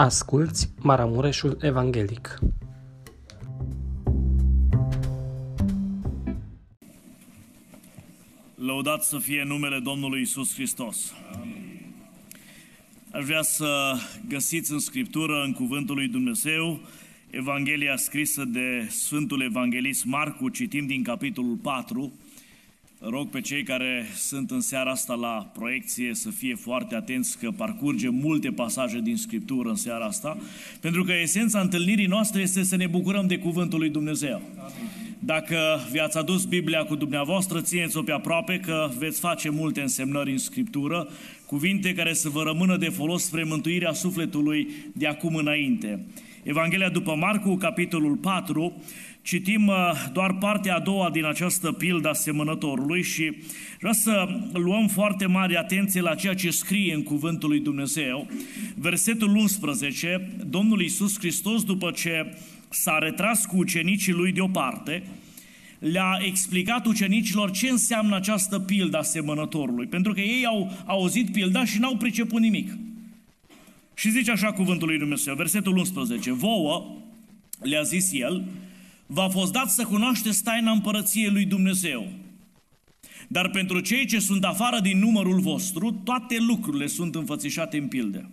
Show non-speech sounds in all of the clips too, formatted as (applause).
Asculți Maramureșul Evanghelic. Lăudat să fie numele Domnului Isus Hristos. Aș vrea să găsiți în Scriptură, în Cuvântul lui Dumnezeu, Evanghelia scrisă de Sfântul Evanghelist Marcu, citim din capitolul 4, Rog pe cei care sunt în seara asta la proiecție să fie foarte atenți că parcurgem multe pasaje din Scriptură în seara asta, pentru că esența întâlnirii noastre este să ne bucurăm de Cuvântul lui Dumnezeu. Dacă vi-ați adus Biblia cu dumneavoastră, țineți-o pe aproape că veți face multe însemnări în Scriptură, cuvinte care să vă rămână de folos spre mântuirea sufletului de acum înainte. Evanghelia după Marcu, capitolul 4, citim uh, doar partea a doua din această pildă a semănătorului și vreau să luăm foarte mare atenție la ceea ce scrie în Cuvântul lui Dumnezeu. Versetul 11, Domnul Iisus Hristos, după ce s-a retras cu ucenicii lui deoparte, le-a explicat ucenicilor ce înseamnă această pildă a semănătorului, pentru că ei au auzit pilda și n-au priceput nimic. Și zice așa cuvântul lui Dumnezeu, versetul 11, Vouă, le-a zis el, v-a fost dat să cunoașteți taina împărăției lui Dumnezeu. Dar pentru cei ce sunt afară din numărul vostru, toate lucrurile sunt înfățișate în pilde.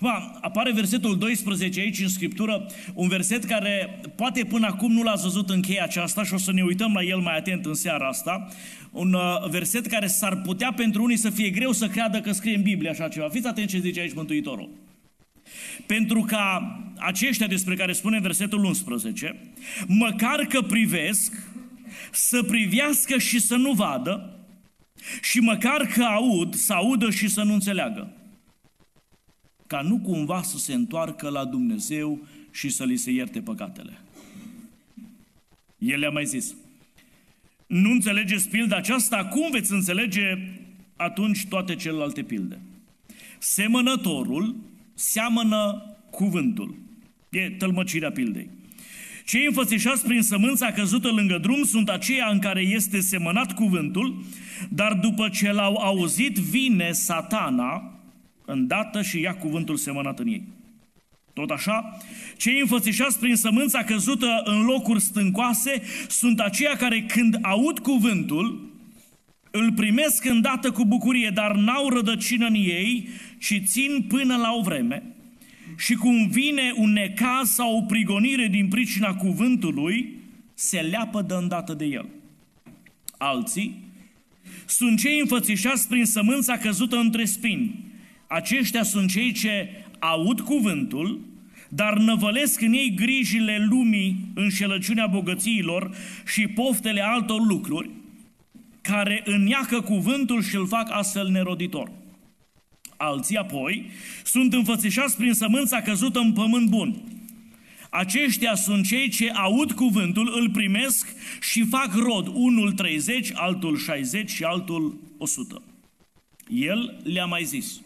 Acum, apare versetul 12 aici în Scriptură, un verset care poate până acum nu l-ați văzut în cheia aceasta și o să ne uităm la el mai atent în seara asta. Un uh, verset care s-ar putea pentru unii să fie greu să creadă că scrie în Biblie așa ceva. Fiți atenți ce zice aici Mântuitorul. Pentru ca aceștia despre care spune versetul 11, măcar că privesc, să privească și să nu vadă, și măcar că aud, să audă și să nu înțeleagă ca nu cumva să se întoarcă la Dumnezeu și să li se ierte păcatele. El le-a mai zis, nu înțelegeți pilda aceasta, cum veți înțelege atunci toate celelalte pilde? Semănătorul seamănă cuvântul. E tălmăcirea pildei. Cei înfățișați prin sămânța căzută lângă drum sunt aceia în care este semănat cuvântul, dar după ce l-au auzit, vine satana îndată și ia cuvântul semănat în ei. Tot așa, cei înfățișați prin sămânța căzută în locuri stâncoase sunt aceia care când aud cuvântul, îl primesc îndată cu bucurie, dar n-au rădăcină în ei, ci țin până la o vreme. Și cum vine un necaz sau o prigonire din pricina cuvântului, se leapă de îndată de el. Alții sunt cei înfățișați prin sămânța căzută între spini, aceștia sunt cei ce aud cuvântul, dar năvălesc în ei grijile lumii, înșelăciunea bogățiilor și poftele altor lucruri, care îniacă cuvântul și îl fac astfel neroditor. Alții apoi sunt înfățișați prin sămânța căzută în pământ bun. Aceștia sunt cei ce aud cuvântul, îl primesc și fac rod, unul 30, altul 60 și altul 100. El le-a mai zis –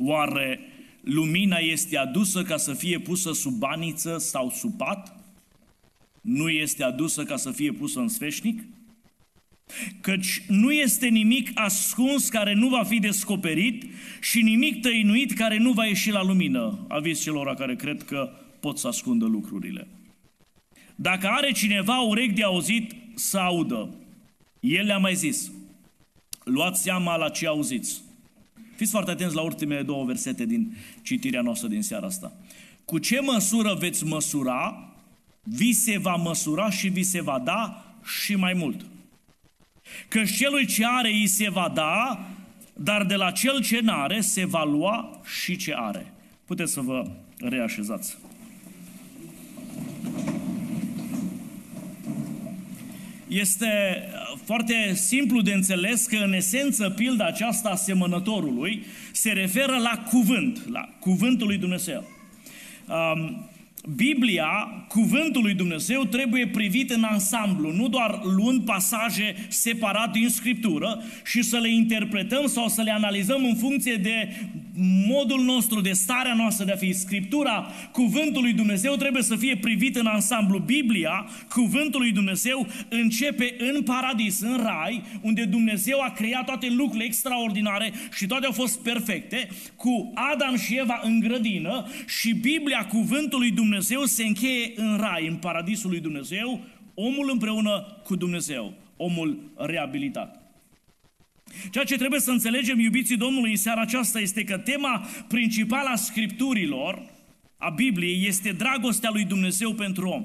Oare lumina este adusă ca să fie pusă sub baniță sau sub pat? Nu este adusă ca să fie pusă în sfeșnic? Căci nu este nimic ascuns care nu va fi descoperit și nimic tăinuit care nu va ieși la lumină. Aviți celor care cred că pot să ascundă lucrurile. Dacă are cineva urechi de auzit, să audă. El le-a mai zis, luați seama la ce auziți. Fiți foarte atenți la ultimele două versete din citirea noastră din seara asta. Cu ce măsură veți măsura, vi se va măsura și vi se va da și mai mult. Că celui ce are îi se va da, dar de la cel ce n-are se va lua și ce are. Puteți să vă reașezați. Este foarte simplu de înțeles că în esență pilda aceasta a semănătorului se referă la cuvânt, la cuvântul lui Dumnezeu. Um, Biblia, cuvântul lui Dumnezeu, trebuie privit în ansamblu, nu doar luând pasaje separate din Scriptură și să le interpretăm sau să le analizăm în funcție de modul nostru, de starea noastră de a fi. Scriptura, cuvântul lui Dumnezeu trebuie să fie privit în ansamblu. Biblia, cuvântul lui Dumnezeu, începe în paradis, în rai, unde Dumnezeu a creat toate lucrurile extraordinare și toate au fost perfecte, cu Adam și Eva în grădină și Biblia, cuvântul lui Dumnezeu, se încheie în rai, în paradisul lui Dumnezeu, omul împreună cu Dumnezeu, omul reabilitat. Ceea ce trebuie să înțelegem, iubiții Domnului, în seara aceasta este că tema principală a Scripturilor, a Bibliei, este dragostea lui Dumnezeu pentru om.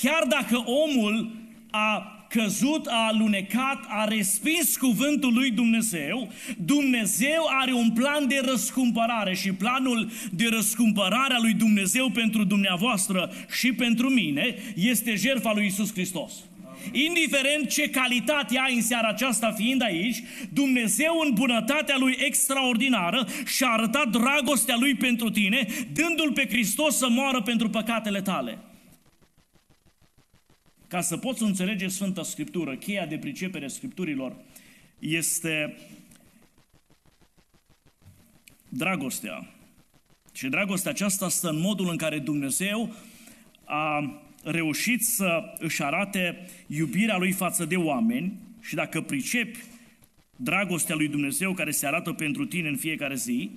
Chiar dacă omul a căzut, a alunecat, a respins cuvântul lui Dumnezeu, Dumnezeu are un plan de răscumpărare și planul de răscumpărare a lui Dumnezeu pentru dumneavoastră și pentru mine este jertfa lui Isus Hristos. Indiferent ce calitate ai în seara aceasta fiind aici, Dumnezeu în bunătatea Lui extraordinară și-a arătat dragostea Lui pentru tine, dându-L pe Hristos să moară pentru păcatele tale. Ca să poți înțelege Sfânta Scriptură, cheia de pricepere Scripturilor este dragostea. Și dragostea aceasta stă în modul în care Dumnezeu a reușit să își arate iubirea lui față de oameni și dacă pricepi dragostea lui Dumnezeu care se arată pentru tine în fiecare zi,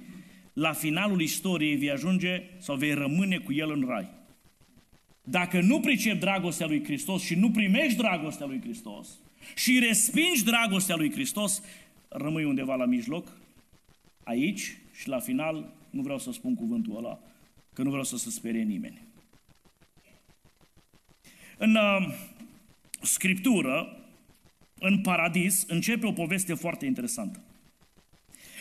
la finalul istoriei vei ajunge sau vei rămâne cu El în rai. Dacă nu pricepi dragostea lui Hristos și nu primești dragostea lui Hristos și respingi dragostea lui Hristos, rămâi undeva la mijloc, aici și la final, nu vreau să spun cuvântul ăla, că nu vreau să se sperie nimeni. În uh, Scriptură, în Paradis, începe o poveste foarte interesantă.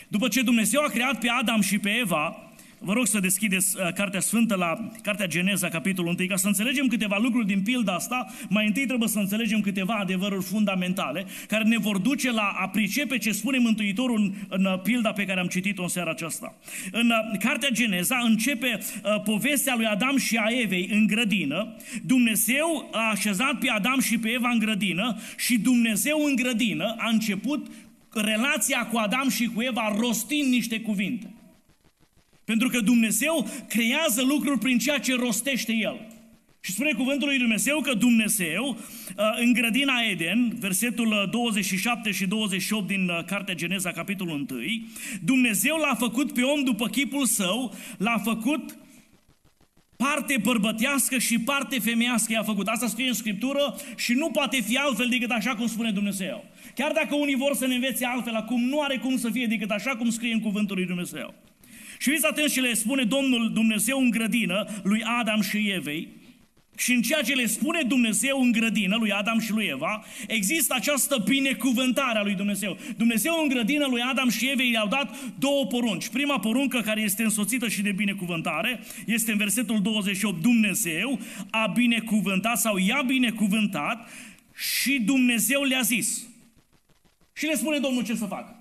După ce Dumnezeu a creat pe Adam și pe Eva, Vă rog să deschideți uh, Cartea Sfântă la Cartea Geneza, capitolul 1, ca să înțelegem câteva lucruri din pilda asta. Mai întâi trebuie să înțelegem câteva adevăruri fundamentale care ne vor duce la a pricepe ce spune Mântuitorul în, în uh, pilda pe care am citit-o în seara aceasta. În uh, Cartea Geneza începe uh, povestea lui Adam și a Evei în grădină. Dumnezeu a așezat pe Adam și pe Eva în grădină și Dumnezeu în grădină a început relația cu Adam și cu Eva rostind niște cuvinte. Pentru că Dumnezeu creează lucruri prin ceea ce rostește El. Și spune cuvântul lui Dumnezeu că Dumnezeu, uh, în grădina Eden, versetul 27 uh, și 28 din uh, Cartea Geneza, capitolul 1, Dumnezeu l-a făcut pe om după chipul său, l-a făcut parte bărbătească și parte femeiască i-a făcut. Asta scrie în Scriptură și nu poate fi altfel decât așa cum spune Dumnezeu. Chiar dacă unii vor să ne învețe altfel acum, nu are cum să fie decât așa cum scrie în cuvântul lui Dumnezeu. Și fiți atenți ce le spune Domnul Dumnezeu în grădină lui Adam și Evei, și în ceea ce le spune Dumnezeu în grădină lui Adam și lui Eva, există această binecuvântare a lui Dumnezeu. Dumnezeu în grădină lui Adam și Evei i-au dat două porunci. Prima poruncă care este însoțită și de binecuvântare este în versetul 28. Dumnezeu a binecuvântat sau i-a binecuvântat și Dumnezeu le-a zis. Și le spune Domnul ce să facă.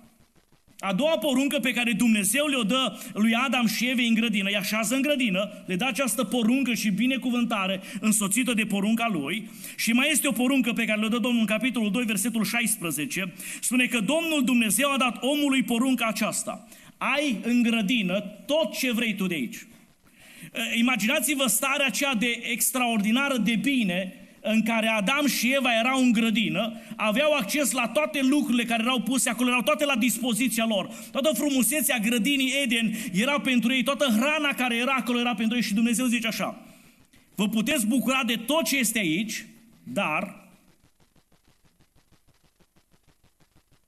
A doua poruncă pe care Dumnezeu le-o dă lui Adam și Eve în grădină, îi așează în grădină, le dă această poruncă și binecuvântare însoțită de porunca lui și mai este o poruncă pe care le dă Domnul în capitolul 2, versetul 16, spune că Domnul Dumnezeu a dat omului porunca aceasta. Ai în grădină tot ce vrei tu de aici. Imaginați-vă starea aceea de extraordinară de bine în care Adam și Eva erau în grădină, aveau acces la toate lucrurile care erau puse acolo, erau toate la dispoziția lor. Toată frumusețea grădinii Eden era pentru ei, toată hrana care era acolo era pentru ei și Dumnezeu zice așa, vă puteți bucura de tot ce este aici, dar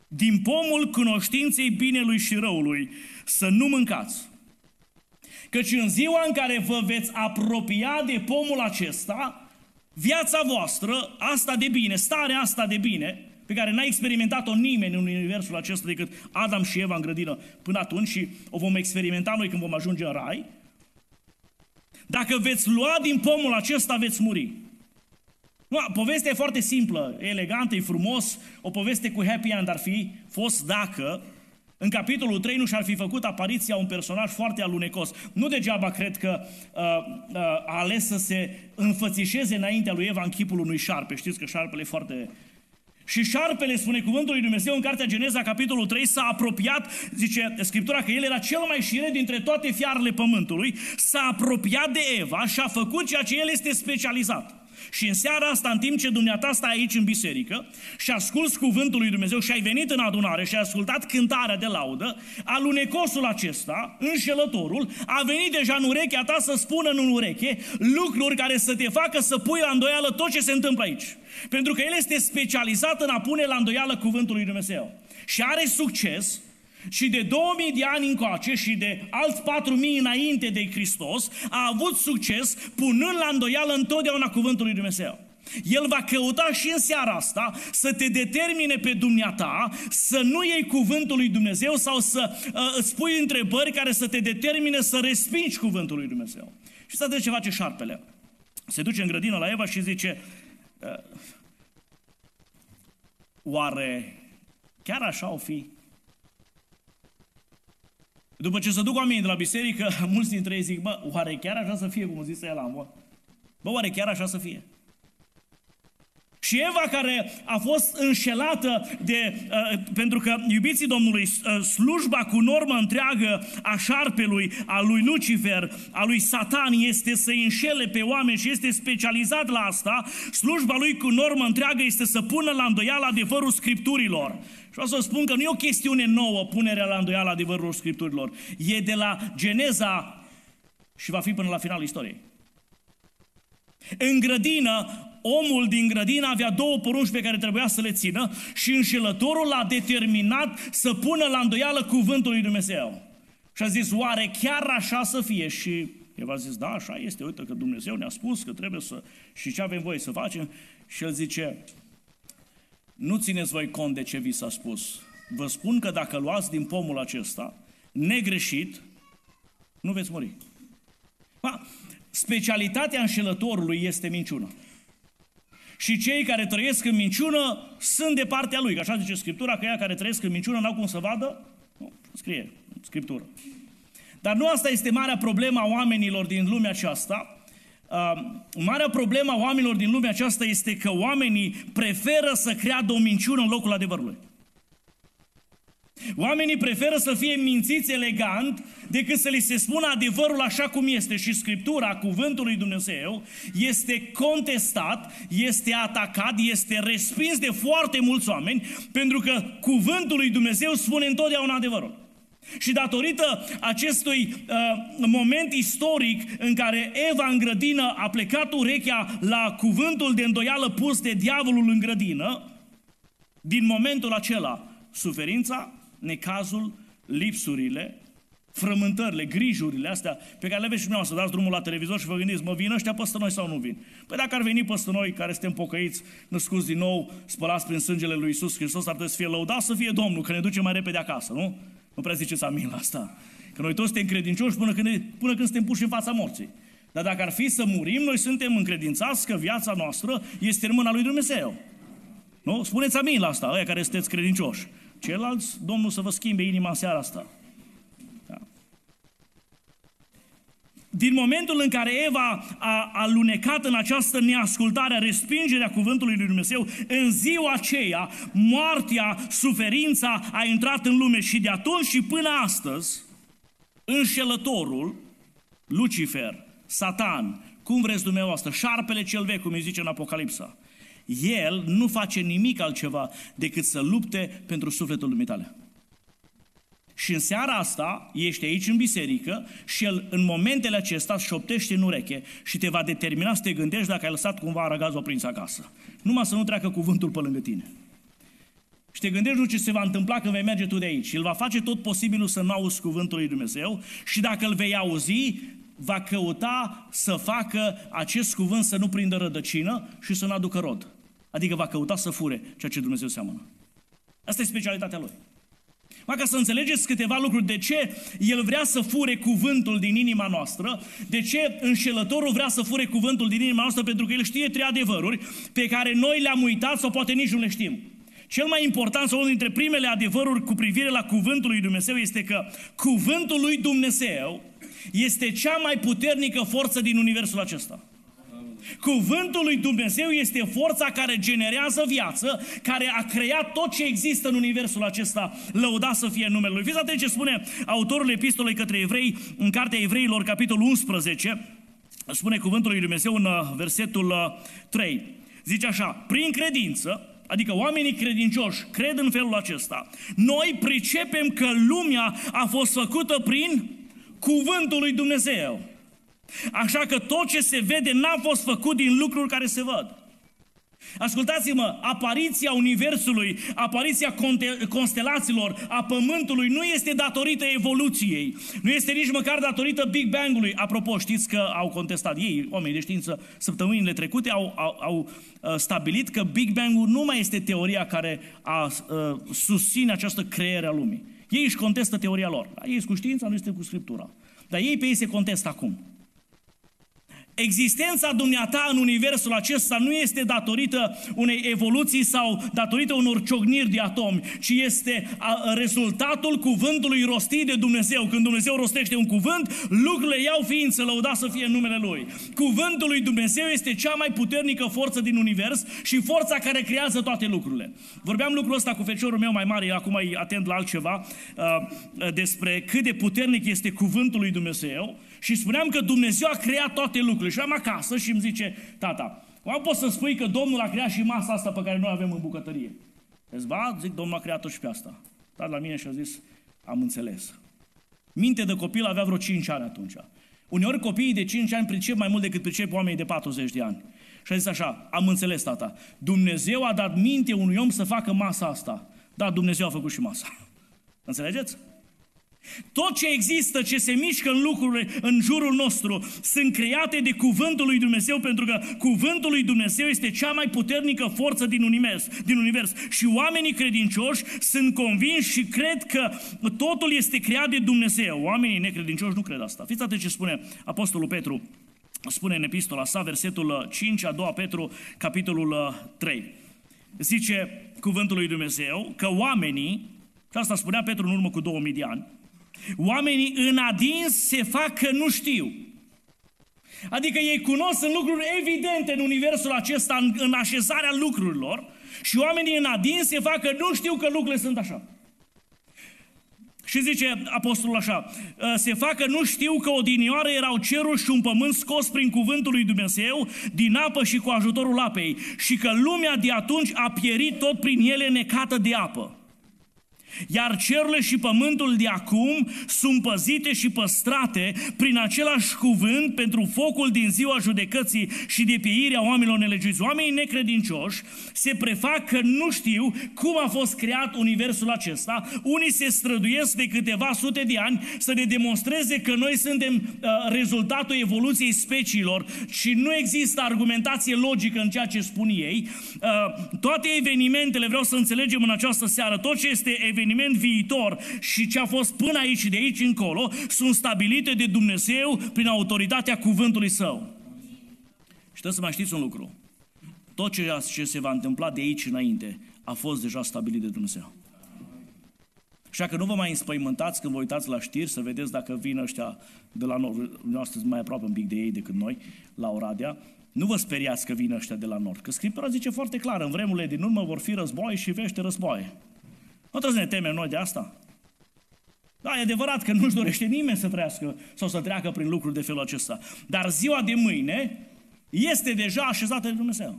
din pomul cunoștinței binelui și răului să nu mâncați. Căci în ziua în care vă veți apropia de pomul acesta, viața voastră, asta de bine, starea asta de bine, pe care n-a experimentat-o nimeni în universul acesta decât Adam și Eva în grădină până atunci și o vom experimenta noi când vom ajunge în rai, dacă veți lua din pomul acesta, veți muri. Nu, povestea e foarte simplă, e elegantă, e frumos, o poveste cu happy end ar fi fost dacă în capitolul 3 nu și-ar fi făcut apariția un personaj foarte alunecos. Nu degeaba cred că uh, uh, a ales să se înfățișeze înaintea lui Eva în chipul unui șarpe. Știți că șarpele e foarte... Și șarpele, spune cuvântul lui Dumnezeu în Cartea Geneza, capitolul 3, s-a apropiat, zice Scriptura că el era cel mai șire dintre toate fiarele pământului, s-a apropiat de Eva și a făcut ceea ce el este specializat. Și în seara asta, în timp ce dumneata stai aici în biserică și asculți cuvântul lui Dumnezeu și ai venit în adunare și ai ascultat cântarea de laudă, alunecosul acesta, înșelătorul, a venit deja în urechea ta să spună în ureche lucruri care să te facă să pui la îndoială tot ce se întâmplă aici. Pentru că el este specializat în a pune la îndoială cuvântul lui Dumnezeu. Și are succes și de 2000 de ani încoace și de alți 4000 înainte de Hristos a avut succes punând la îndoială întotdeauna cuvântul lui Dumnezeu. El va căuta și în seara asta să te determine pe dumneata să nu iei cuvântul lui Dumnezeu sau să uh, îți pui întrebări care să te determine să respingi cuvântul lui Dumnezeu. Și să ce face șarpele. Se duce în grădină la Eva și zice, uh, oare chiar așa o fi? După ce se duc oamenii de la biserică, (laughs) mulți dintre ei zic, bă, oare chiar așa să fie, cum zis el Amor? Bă, oare chiar așa să fie? Și Eva care a fost înșelată de, uh, pentru că, iubiții Domnului, uh, slujba cu normă întreagă a șarpelui, a lui Lucifer, a lui Satan este să înșele pe oameni și este specializat la asta, slujba lui cu normă întreagă este să pună la îndoială adevărul Scripturilor. Și vreau să spun că nu e o chestiune nouă punerea la îndoială adevărul Scripturilor. E de la Geneza și va fi până la finalul istoriei. În grădină, omul din grădină avea două porunci pe care trebuia să le țină și înșelătorul l-a determinat să pună la îndoială cuvântul lui Dumnezeu. Și a zis, oare chiar așa să fie? Și el a zis, da, așa este, uite că Dumnezeu ne-a spus că trebuie să... Și ce avem voie să facem? Și el zice, nu țineți voi cont de ce vi s-a spus. Vă spun că dacă luați din pomul acesta, negreșit, nu veți muri. Ma, specialitatea înșelătorului este minciuna. Și cei care trăiesc în minciună sunt de partea lui. Așa zice Scriptura, că ea care trăiesc în minciună n-au cum să vadă. Nu, scrie în Scriptură. Dar nu asta este marea problemă a oamenilor din lumea aceasta. Uh, marea problemă a oamenilor din lumea aceasta este că oamenii preferă să creadă o minciună în locul adevărului. Oamenii preferă să fie mințiți elegant decât să li se spună adevărul așa cum este. Și Scriptura, cuvântul lui Dumnezeu, este contestat, este atacat, este respins de foarte mulți oameni, pentru că cuvântul lui Dumnezeu spune întotdeauna adevărul. Și datorită acestui uh, moment istoric în care Eva în grădină a plecat urechea la cuvântul de îndoială pus de diavolul în grădină, din momentul acela, suferința, necazul, lipsurile, frământările, grijurile astea pe care le aveți și dumneavoastră, dați drumul la televizor și vă gândiți, mă vin ăștia peste noi sau nu vin? Păi dacă ar veni peste noi care suntem pocăiți, născuți din nou, spălați prin sângele lui Isus Hristos, ar trebui să fie lăudat să fie Domnul, că ne duce mai repede acasă, nu? Nu prea ziceți amin la asta. Că noi toți suntem credincioși până când, până când suntem puși în fața morții. Dar dacă ar fi să murim, noi suntem încredințați că viața noastră este în mâna lui Dumnezeu. Nu? Spuneți amin la asta, ăia care sunteți credincioși. Ceilalți, Domnul să vă schimbe inima în seara asta. Da. Din momentul în care Eva a alunecat în această neascultare, respingerea cuvântului lui Dumnezeu, în ziua aceea, moartea, suferința a intrat în lume și de atunci și până astăzi, înșelătorul, Lucifer, Satan, cum vreți dumneavoastră, șarpele cel vechi, cum îi zice în Apocalipsa, el nu face nimic altceva decât să lupte pentru sufletul dumitale. Și în seara asta ești aici în biserică și el în momentele acestea șoptește în ureche și te va determina să te gândești dacă ai lăsat cumva aragazul prins acasă. Numai să nu treacă cuvântul pe lângă tine. Și te gândești nu ce se va întâmpla când vei merge tu de aici. El va face tot posibilul să nu auzi cuvântul lui Dumnezeu și dacă îl vei auzi, va căuta să facă acest cuvânt să nu prindă rădăcină și să nu aducă rod. Adică va căuta să fure ceea ce Dumnezeu seamănă. Asta e specialitatea lui. Mai ca să înțelegeți câteva lucruri, de ce el vrea să fure cuvântul din inima noastră, de ce înșelătorul vrea să fure cuvântul din inima noastră, pentru că el știe trei adevăruri pe care noi le-am uitat sau poate nici nu le știm. Cel mai important sau unul dintre primele adevăruri cu privire la cuvântul lui Dumnezeu este că cuvântul lui Dumnezeu este cea mai puternică forță din universul acesta. Cuvântul lui Dumnezeu este forța care generează viață, care a creat tot ce există în universul acesta. Lăuda să fie numele Lui. Fiți atenți ce spune autorul epistolei către evrei în Cartea Evreilor, capitolul 11, spune cuvântul lui Dumnezeu în uh, versetul 3. Uh, Zice așa, prin credință, adică oamenii credincioși cred în felul acesta, noi pricepem că lumea a fost făcută prin cuvântul lui Dumnezeu. Așa că tot ce se vede n-a fost făcut din lucruri care se văd. Ascultați-mă, apariția Universului, apariția constelațiilor, a Pământului nu este datorită evoluției, nu este nici măcar datorită Big Bang-ului. Apropo, știți că au contestat ei, oamenii de știință, săptămânile trecute au, au, au uh, stabilit că Big Bang-ul nu mai este teoria care a, uh, susține această creere a lumii. Ei își contestă teoria lor. Ei sunt cu știința, nu este cu Scriptura. Dar ei pe ei se contestă acum. Existența dumneata în universul acesta nu este datorită unei evoluții sau datorită unor ciocniri de atomi, ci este rezultatul cuvântului rostit de Dumnezeu. Când Dumnezeu rostește un cuvânt, lucrurile iau ființă, lăuda să fie numele Lui. Cuvântul lui Dumnezeu este cea mai puternică forță din univers și forța care creează toate lucrurile. Vorbeam lucrul ăsta cu feciorul meu mai mare, acum mai atent la altceva, despre cât de puternic este cuvântul lui Dumnezeu și spuneam că Dumnezeu a creat toate lucrurile. Și am acasă și îmi zice, tata, cum pot să spui că Domnul a creat și masa asta pe care noi avem în bucătărie? Deci, ba, zic, Domnul a creat-o și pe asta. Dar la mine și-a zis, am înțeles. Minte de copil avea vreo 5 ani atunci. Uneori copiii de 5 ani pricep mai mult decât pricep oamenii de 40 de ani. Și a zis așa, am înțeles, tata, Dumnezeu a dat minte unui om să facă masa asta. Da, Dumnezeu a făcut și masa. Înțelegeți? Tot ce există, ce se mișcă în lucrurile în jurul nostru, sunt create de Cuvântul lui Dumnezeu, pentru că Cuvântul lui Dumnezeu este cea mai puternică forță din univers. Din univers. Și oamenii credincioși sunt convinși și cred că totul este creat de Dumnezeu. Oamenii necredincioși nu cred asta. Fiți atenți ce spune Apostolul Petru. Spune în epistola sa, versetul 5, a doua Petru, capitolul 3. Zice cuvântul lui Dumnezeu că oamenii, și asta spunea Petru în urmă cu 2000 de ani, Oamenii în adins se fac că nu știu. Adică ei cunosc în lucruri evidente în universul acesta, în, în așezarea lucrurilor, și oamenii în adins se fac că nu știu că lucrurile sunt așa. Și zice apostolul așa, ă, se facă nu știu că odinioară erau cerul și un pământ scos prin cuvântul lui Dumnezeu, din apă și cu ajutorul apei, și că lumea de atunci a pierit tot prin ele necată de apă. Iar cerurile și pământul de acum sunt păzite și păstrate prin același cuvânt pentru focul din ziua judecății și de pieirea oamenilor nelegiuiți. Oamenii necredincioși se prefac că nu știu cum a fost creat universul acesta. Unii se străduiesc de câteva sute de ani să ne demonstreze că noi suntem uh, rezultatul evoluției speciilor și nu există argumentație logică în ceea ce spun ei. Uh, toate evenimentele, vreau să înțelegem în această seară, tot ce este eveniment eveniment viitor și ce a fost până aici și de aici încolo sunt stabilite de Dumnezeu prin autoritatea cuvântului Său. Și trebuie să mai știți un lucru. Tot ce se va întâmpla de aici înainte a fost deja stabilit de Dumnezeu. Așa că nu vă mai înspăimântați când vă uitați la știri să vedeți dacă vin ăștia de la nord, noastră mai aproape un pic de ei decât noi, la Oradea, nu vă speriați că vin ăștia de la nord, că Scriptura zice foarte clar, în vremurile din urmă vor fi război și vește războaie. Nu trebuie să ne temem noi de asta. Da, e adevărat că nu-și dorește nimeni să trăiască sau să treacă prin lucruri de felul acesta. Dar ziua de mâine este deja așezată de Dumnezeu.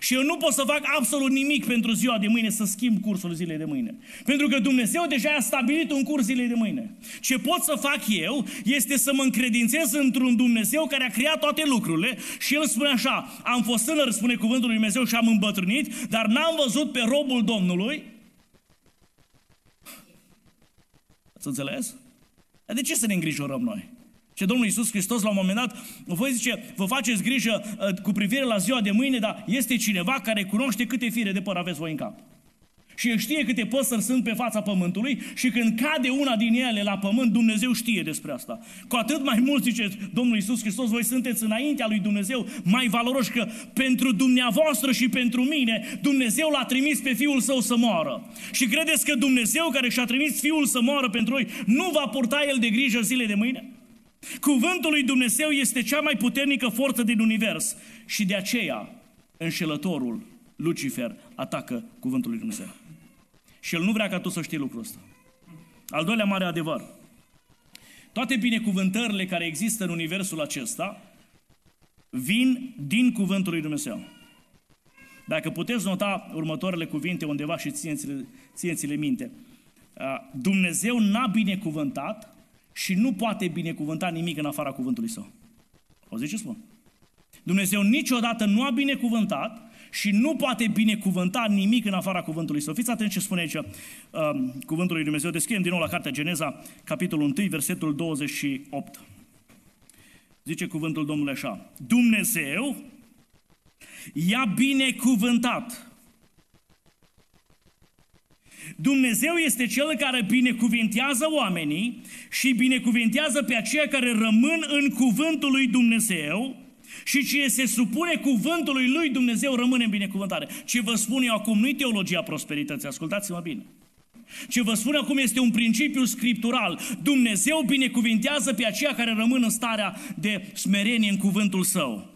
Și eu nu pot să fac absolut nimic pentru ziua de mâine să schimb cursul zilei de mâine. Pentru că Dumnezeu deja a stabilit un curs zilei de mâine. Ce pot să fac eu este să mă încredințez într-un Dumnezeu care a creat toate lucrurile și El spune așa, am fost tânăr, spune cuvântul lui Dumnezeu și am îmbătrânit, dar n-am văzut pe robul Domnului Ați înțeles? Dar de ce să ne îngrijorăm noi? Și Domnul Iisus Hristos la un moment dat, voi zice, vă faceți grijă uh, cu privire la ziua de mâine, dar este cineva care cunoaște câte fire de păr aveți voi în cap și el știe câte păsări sunt pe fața pământului și când cade una din ele la pământ, Dumnezeu știe despre asta. Cu atât mai mult, zice Domnul Iisus Hristos, voi sunteți înaintea lui Dumnezeu mai valoroși că pentru dumneavoastră și pentru mine, Dumnezeu l-a trimis pe Fiul Său să moară. Și credeți că Dumnezeu care și-a trimis Fiul să moară pentru noi, nu va purta El de grijă zile de mâine? Cuvântul lui Dumnezeu este cea mai puternică forță din univers și de aceea înșelătorul, Lucifer, atacă cuvântul lui Dumnezeu. Și el nu vrea ca tu să știi lucrul ăsta. Al doilea mare adevăr. Toate binecuvântările care există în universul acesta vin din cuvântul lui Dumnezeu. Dacă puteți nota următoarele cuvinte undeva și țineți-le, țineți-le minte. Dumnezeu n-a binecuvântat și nu poate binecuvânta nimic în afara cuvântului său. O ce spun? Dumnezeu niciodată nu a binecuvântat și nu poate binecuvânta nimic în afara cuvântului său. Fiți atenți ce spune aici uh, cuvântul lui Dumnezeu. Deschidem din nou la cartea Geneza, capitolul 1, versetul 28. Zice cuvântul Domnului așa. Dumnezeu i-a binecuvântat. Dumnezeu este Cel care binecuvintează oamenii și binecuvintează pe aceia care rămân în cuvântul lui Dumnezeu și cine se supune cuvântului lui Dumnezeu rămâne în binecuvântare. Ce vă spun eu acum nu-i teologia prosperității, ascultați-mă bine. Ce vă spun acum este un principiu scriptural. Dumnezeu binecuvintează pe aceia care rămân în starea de smerenie în cuvântul său.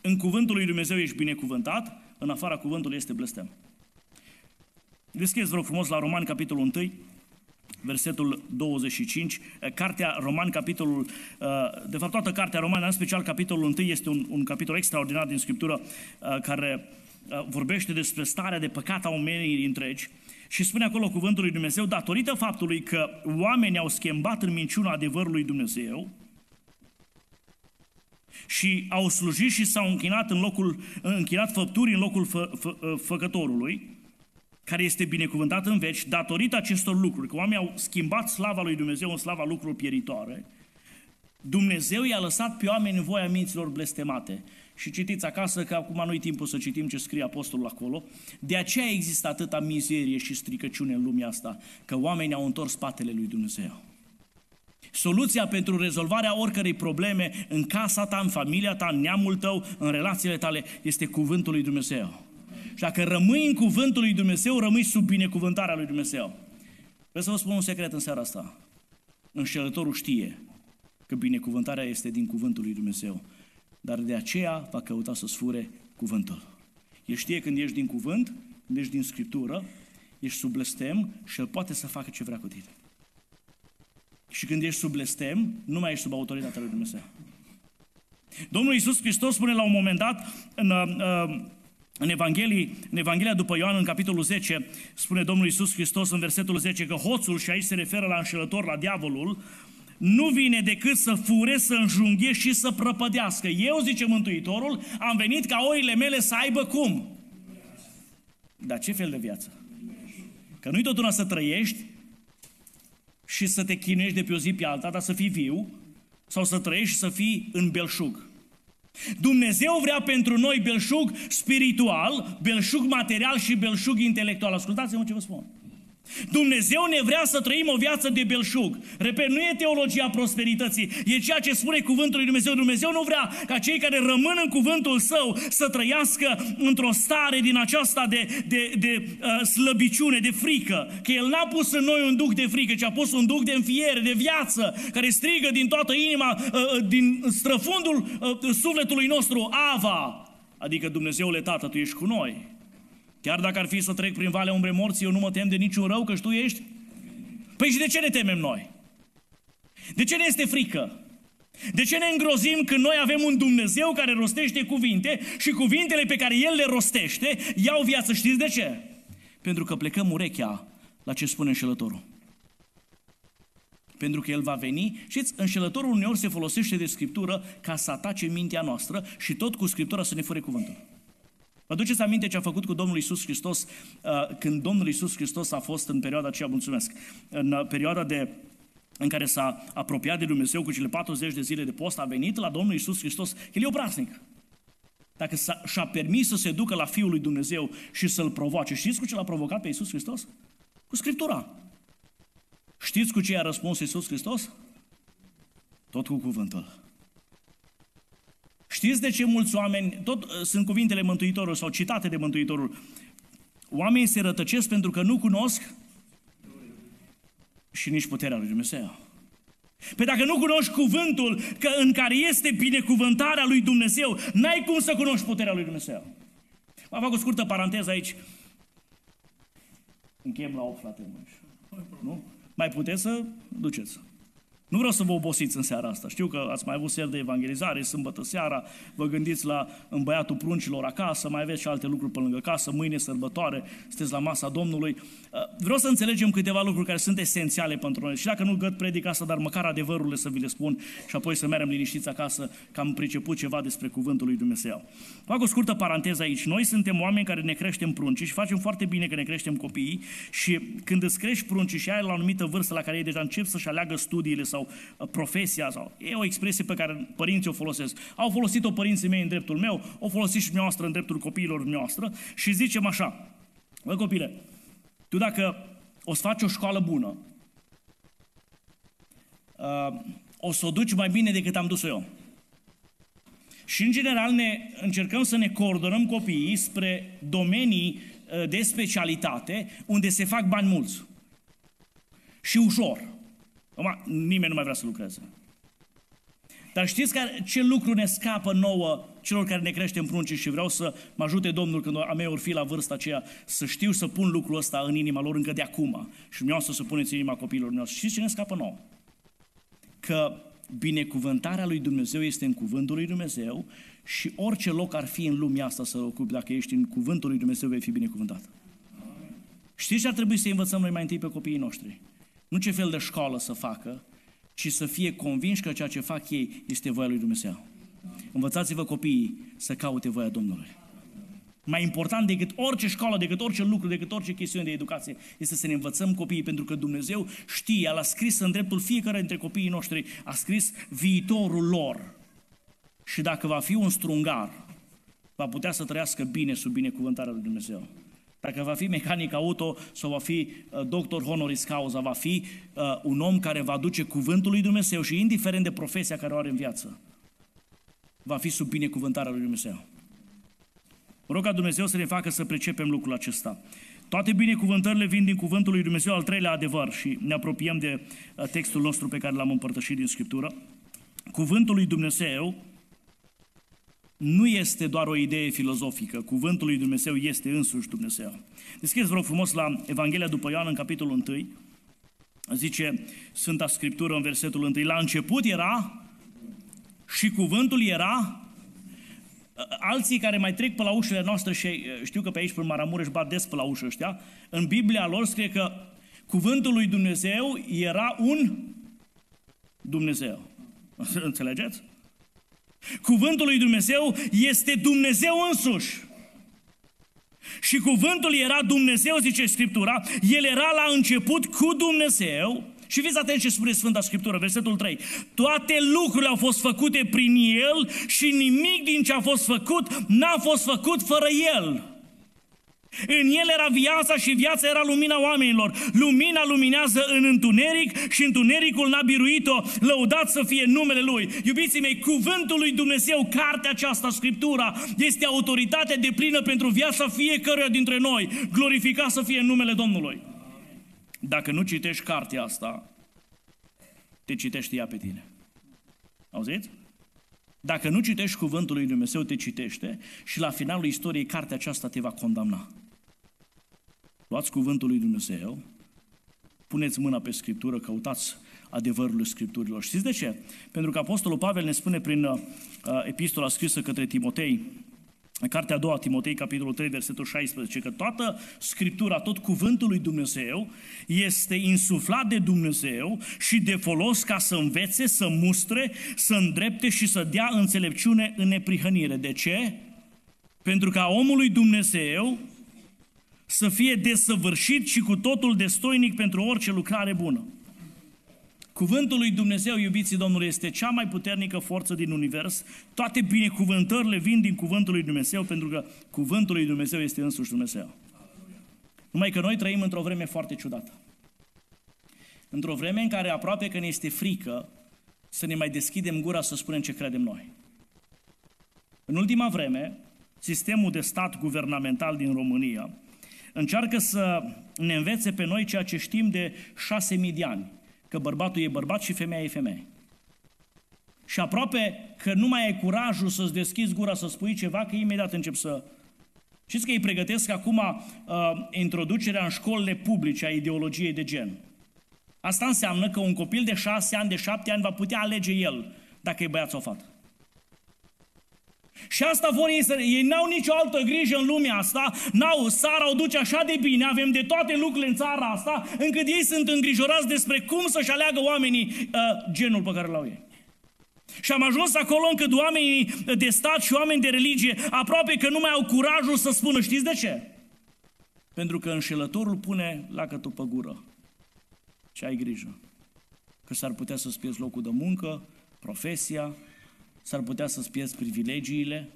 În cuvântul lui Dumnezeu ești binecuvântat, în afara cuvântului este blestem. Deschideți, vă rog frumos, la Romani, capitolul 1, versetul 25. Cartea Roman, capitolul, uh, de fapt toată cartea Roman, în special capitolul 1, este un, un capitol extraordinar din Scriptură uh, care uh, vorbește despre starea de păcat a omenirii întregi și spune acolo cuvântul lui Dumnezeu, datorită faptului că oamenii au schimbat în minciuna adevărului Dumnezeu, și au slujit și s-au închinat în locul, închinat făpturii în locul fă, fă, făcătorului, care este binecuvântat în veci, datorită acestor lucruri, că oamenii au schimbat slava lui Dumnezeu în slava lucrurilor pieritoare, Dumnezeu i-a lăsat pe oameni în voia minților blestemate. Și citiți acasă, că acum nu-i timpul să citim ce scrie apostolul acolo. De aceea există atâta mizerie și stricăciune în lumea asta, că oamenii au întors spatele lui Dumnezeu. Soluția pentru rezolvarea oricărei probleme în casa ta, în familia ta, în neamul tău, în relațiile tale, este cuvântul lui Dumnezeu. Și dacă rămâi în cuvântul lui Dumnezeu, rămâi sub binecuvântarea lui Dumnezeu. Vreau să vă spun un secret în seara asta. Înșelătorul știe că binecuvântarea este din cuvântul lui Dumnezeu. Dar de aceea va căuta să sfure cuvântul. El știe când ești din cuvânt, când ești din Scriptură, ești sub blestem și el poate să facă ce vrea cu tine. Și când ești sub blestem, nu mai ești sub autoritatea lui Dumnezeu. Domnul Iisus Hristos spune la un moment dat în, uh, în, Evanghelie, în Evanghelia după Ioan, în capitolul 10, spune Domnul Iisus Hristos în versetul 10 că hoțul, și aici se referă la înșelător, la diavolul, nu vine decât să fure, să înjunghe și să prăpădească. Eu, zice Mântuitorul, am venit ca oile mele să aibă cum? Dar ce fel de viață? Că nu-i tot una să trăiești și să te chinuiești de pe o zi pe alta, dar să fii viu, sau să trăiești și să fii în belșug. Dumnezeu vrea pentru noi belșug spiritual, belșug material și belșug intelectual. Ascultați-mă ce vă spun. Dumnezeu ne vrea să trăim o viață de belșug. Repet, nu e teologia prosperității, e ceea ce spune cuvântul lui Dumnezeu. Dumnezeu nu vrea ca cei care rămân în cuvântul său să trăiască într-o stare din aceasta de, de, de uh, slăbiciune, de frică. Că El n-a pus în noi un duc de frică, ci a pus un duc de înfiere, de viață, care strigă din toată inima, uh, uh din străfundul uh, sufletului nostru, Ava, adică Dumnezeule Tată, Tu ești cu noi. Chiar dacă ar fi să trec prin valea umbrei morții, eu nu mă tem de niciun rău, că tu ești. Păi și de ce ne temem noi? De ce ne este frică? De ce ne îngrozim când noi avem un Dumnezeu care rostește cuvinte și cuvintele pe care El le rostește iau viață? Știți de ce? Pentru că plecăm urechea la ce spune înșelătorul. Pentru că El va veni, știți, înșelătorul uneori se folosește de Scriptură ca să atace mintea noastră și tot cu Scriptura să ne fure cuvântul. Vă duceți aminte ce a făcut cu Domnul Isus Hristos uh, când Domnul Isus Hristos a fost în perioada aceea, mulțumesc, în uh, perioada de în care s-a apropiat de Dumnezeu cu cele 40 de zile de post, a venit la Domnul Isus Hristos, el e obraznic. Dacă și-a permis să se ducă la Fiul lui Dumnezeu și să-L provoace, știți cu ce l-a provocat pe Isus Hristos? Cu Scriptura. Știți cu ce a răspuns Isus Hristos? Tot cu cuvântul. Știți de ce mulți oameni, tot uh, sunt cuvintele Mântuitorului sau citate de Mântuitorul, oamenii se rătăcesc pentru că nu cunosc și nici puterea lui Dumnezeu. Păi dacă nu cunoști cuvântul că în care este binecuvântarea lui Dumnezeu, n-ai cum să cunoști puterea lui Dumnezeu. Mă fac o scurtă paranteză aici. Închem la 8, frate. Nu? Mai puteți să duceți. Nu vreau să vă obosiți în seara asta. Știu că ați mai avut ser de evangelizare, sâmbătă seara, vă gândiți la îmbăiatul pruncilor acasă, mai aveți și alte lucruri pe lângă casă, mâine sărbătoare, sunteți la masa Domnului. Uh, vreau să înțelegem câteva lucruri care sunt esențiale pentru noi. Și dacă nu găt predica asta, dar măcar adevărurile să vi le spun și apoi să mergem liniștiți acasă că am priceput ceva despre cuvântul lui Dumnezeu. Fac o scurtă paranteză aici. Noi suntem oameni care ne creștem prunci și facem foarte bine că ne creștem copiii și când îți crești prunci și ai la o anumită vârstă la care ei deja încep să-și aleagă studiile sau sau uh, profesia, sau e o expresie pe care părinții o folosesc. Au folosit-o părinții mei în dreptul meu, o folosit și noastră în dreptul copiilor noastră și zicem așa, bă copile, tu dacă o să faci o școală bună, uh, o să o duci mai bine decât am dus-o eu. Și, în general, ne încercăm să ne coordonăm copiii spre domenii uh, de specialitate unde se fac bani mulți. Și ușor. Acum, nimeni nu mai vrea să lucreze. Dar știți care, ce lucru ne scapă nouă celor care ne creștem prunci și vreau să mă ajute Domnul când a mea or fi la vârsta aceea să știu să pun lucrul ăsta în inima lor încă de acum și vreau să puneți în inima copiilor noștri. Știți ce ne scapă nouă? Că binecuvântarea lui Dumnezeu este în cuvântul lui Dumnezeu și orice loc ar fi în lumea asta să ocupi, dacă ești în cuvântul lui Dumnezeu, vei fi binecuvântat. Știți ce ar trebui să învățăm noi mai întâi pe copiii noștri? Nu ce fel de școală să facă, ci să fie convinși că ceea ce fac ei este voia lui Dumnezeu. Învățați-vă copiii să caute voia Domnului. Mai important decât orice școală, decât orice lucru, decât orice chestiune de educație, este să ne învățăm copiii, pentru că Dumnezeu știe, El a scris în dreptul fiecare dintre copiii noștri, a scris viitorul lor. Și dacă va fi un strungar, va putea să trăiască bine sub binecuvântarea lui Dumnezeu. Dacă va fi mecanic auto sau va fi uh, doctor honoris causa, va fi uh, un om care va duce cuvântul lui Dumnezeu și indiferent de profesia care o are în viață, va fi sub binecuvântarea lui Dumnezeu. Rog ca Dumnezeu să ne facă să pricepem lucrul acesta. Toate binecuvântările vin din cuvântul lui Dumnezeu, al treilea adevăr, și ne apropiem de uh, textul nostru pe care l-am împărtășit din Scriptură. Cuvântul lui Dumnezeu nu este doar o idee filozofică. Cuvântul lui Dumnezeu este însuși Dumnezeu. Deschideți, vă rog frumos, la Evanghelia după Ioan, în capitolul 1. Zice Sfânta Scriptură în versetul 1. La început era și cuvântul era alții care mai trec pe la ușile noastre și știu că pe aici, pe Maramureș, bat des pe la ușă ăștia, în Biblia lor scrie că cuvântul lui Dumnezeu era un Dumnezeu. (laughs) Înțelegeți? Cuvântul lui Dumnezeu este Dumnezeu însuși. Și cuvântul era Dumnezeu, zice Scriptura, El era la început cu Dumnezeu, și fiți atenți ce spune Sfânta Scriptură, versetul 3. Toate lucrurile au fost făcute prin El și nimic din ce a fost făcut n-a fost făcut fără El. În el era viața și viața era lumina oamenilor. Lumina luminează în întuneric și întunericul n-a biruit-o. Lăudat să fie numele Lui. Iubiții mei, cuvântul lui Dumnezeu, cartea aceasta, Scriptura, este autoritatea de plină pentru viața fiecăruia dintre noi. Glorificat să fie numele Domnului. Dacă nu citești cartea asta, te citește ea pe tine. Auziți? Dacă nu citești cuvântul lui Dumnezeu, te citește și la finalul istoriei cartea aceasta te va condamna. Luați cuvântul lui Dumnezeu, puneți mâna pe Scriptură, căutați adevărul Scripturilor. Știți de ce? Pentru că Apostolul Pavel ne spune prin uh, epistola scrisă către Timotei, în cartea a doua, Timotei, capitolul 3, versetul 16, că toată Scriptura, tot cuvântul lui Dumnezeu este insuflat de Dumnezeu și de folos ca să învețe, să mustre, să îndrepte și să dea înțelepciune în neprihănire. De ce? Pentru ca omul lui Dumnezeu să fie desăvârșit și cu totul destoinic pentru orice lucrare bună. Cuvântul lui Dumnezeu, iubiții Domnului, este cea mai puternică forță din univers. Toate binecuvântările vin din cuvântul lui Dumnezeu, pentru că cuvântul lui Dumnezeu este însuși Dumnezeu. Numai că noi trăim într-o vreme foarte ciudată. Într-o vreme în care aproape că ne este frică să ne mai deschidem gura să spunem ce credem noi. În ultima vreme, sistemul de stat guvernamental din România încearcă să ne învețe pe noi ceea ce știm de șase mii de ani că bărbatul e bărbat și femeia e femeie. Și aproape că nu mai ai curajul să-ți deschizi gura să spui ceva, că imediat încep să... Știți că îi pregătesc acum uh, introducerea în școlile publice a ideologiei de gen. Asta înseamnă că un copil de șase ani, de șapte ani va putea alege el dacă e băiat sau fată. Și asta vor ei să... Ei n-au nicio altă grijă în lumea asta, n-au, țara o duce așa de bine, avem de toate lucrurile în țara asta, încât ei sunt îngrijorați despre cum să-și aleagă oamenii uh, genul pe care l-au ei. Și am ajuns acolo încât oamenii de stat și oameni de religie aproape că nu mai au curajul să spună, știți de ce? Pentru că înșelătorul pune lacătul pe gură. Ce ai grijă? Că s-ar putea să-ți pierzi locul de muncă, profesia, s-ar putea să-ți pierzi privilegiile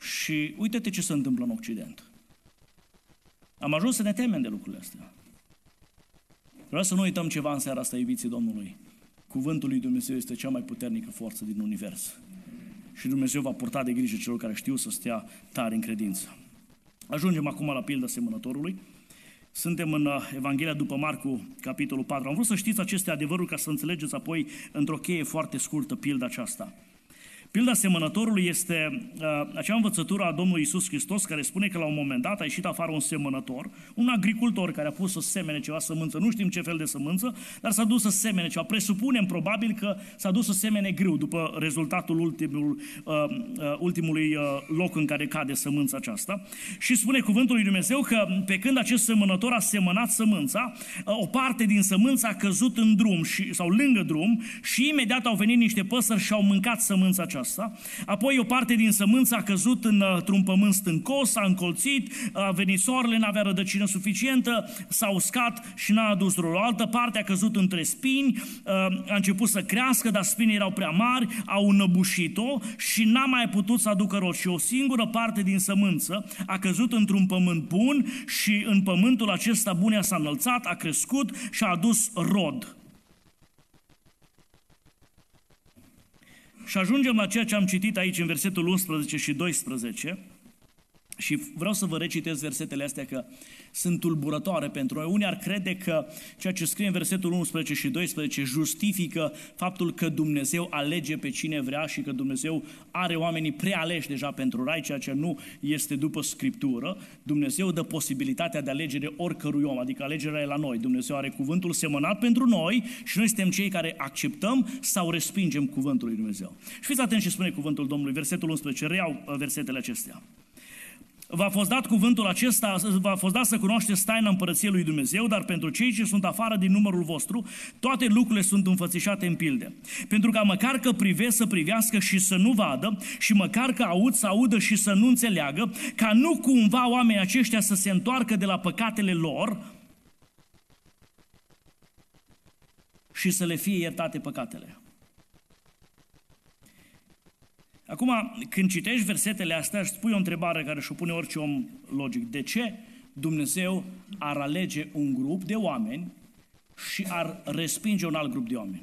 și uite-te ce se întâmplă în Occident. Am ajuns să ne temem de lucrurile astea. Vreau să nu uităm ceva în seara asta, iubiții Domnului. Cuvântul lui Dumnezeu este cea mai puternică forță din univers. Și Dumnezeu va purta de grijă celor care știu să stea tare în credință. Ajungem acum la pilda semănătorului. Suntem în uh, Evanghelia după Marcu, capitolul 4. Am vrut să știți aceste adevăruri ca să înțelegeți apoi într-o cheie foarte scurtă pilda aceasta. Pilda semănătorului este uh, acea învățătură a Domnului Isus Hristos care spune că la un moment dat a ieșit afară un semănător, un agricultor care a pus să semene ceva sămânță, nu știm ce fel de sămânță, dar s-a dus să semene ceva. Presupunem probabil că s-a dus să semene grâu după rezultatul ultimul, uh, uh, ultimului uh, loc în care cade sămânța aceasta. Și spune cuvântul lui Dumnezeu că pe când acest semănător a semănat sămânța, uh, o parte din sămânță a căzut în drum și, sau lângă drum și imediat au venit niște păsări și au mâncat sămânța aceasta aceasta. Apoi o parte din sămânță a căzut uh, într-un pământ stâncos, a încolțit, a venit soarele, n-avea rădăcină suficientă, s-a uscat și n-a adus rol. O altă parte a căzut între spini, uh, a început să crească, dar spinii erau prea mari, au înăbușit-o și n-a mai putut să aducă rod. Și o singură parte din sămânță a căzut într-un pământ bun și în pământul acesta bun s-a înălțat, a crescut și a adus rod. Și ajungem la ceea ce am citit aici în versetul 11 și 12, și vreau să vă recitesc versetele astea că sunt tulburătoare pentru noi. Unii ar crede că ceea ce scrie în versetul 11 și 12 justifică faptul că Dumnezeu alege pe cine vrea și că Dumnezeu are oamenii prealeși deja pentru rai, ceea ce nu este după Scriptură. Dumnezeu dă posibilitatea de alegere oricărui om, adică alegerea e la noi. Dumnezeu are cuvântul semănat pentru noi și noi suntem cei care acceptăm sau respingem cuvântul lui Dumnezeu. Și fiți atenți ce spune cuvântul Domnului, versetul 11, reiau uh, versetele acestea v-a fost dat cuvântul acesta, v-a fost dat să cunoașteți taina împărăției lui Dumnezeu, dar pentru cei ce sunt afară din numărul vostru, toate lucrurile sunt înfățișate în pilde. Pentru ca măcar că privesc să privească și să nu vadă, și măcar că aud să audă și să nu înțeleagă, ca nu cumva oamenii aceștia să se întoarcă de la păcatele lor și să le fie iertate păcatele. Acum, când citești versetele astea, își spui o întrebare care și-o pune orice om logic. De ce Dumnezeu ar alege un grup de oameni și ar respinge un alt grup de oameni?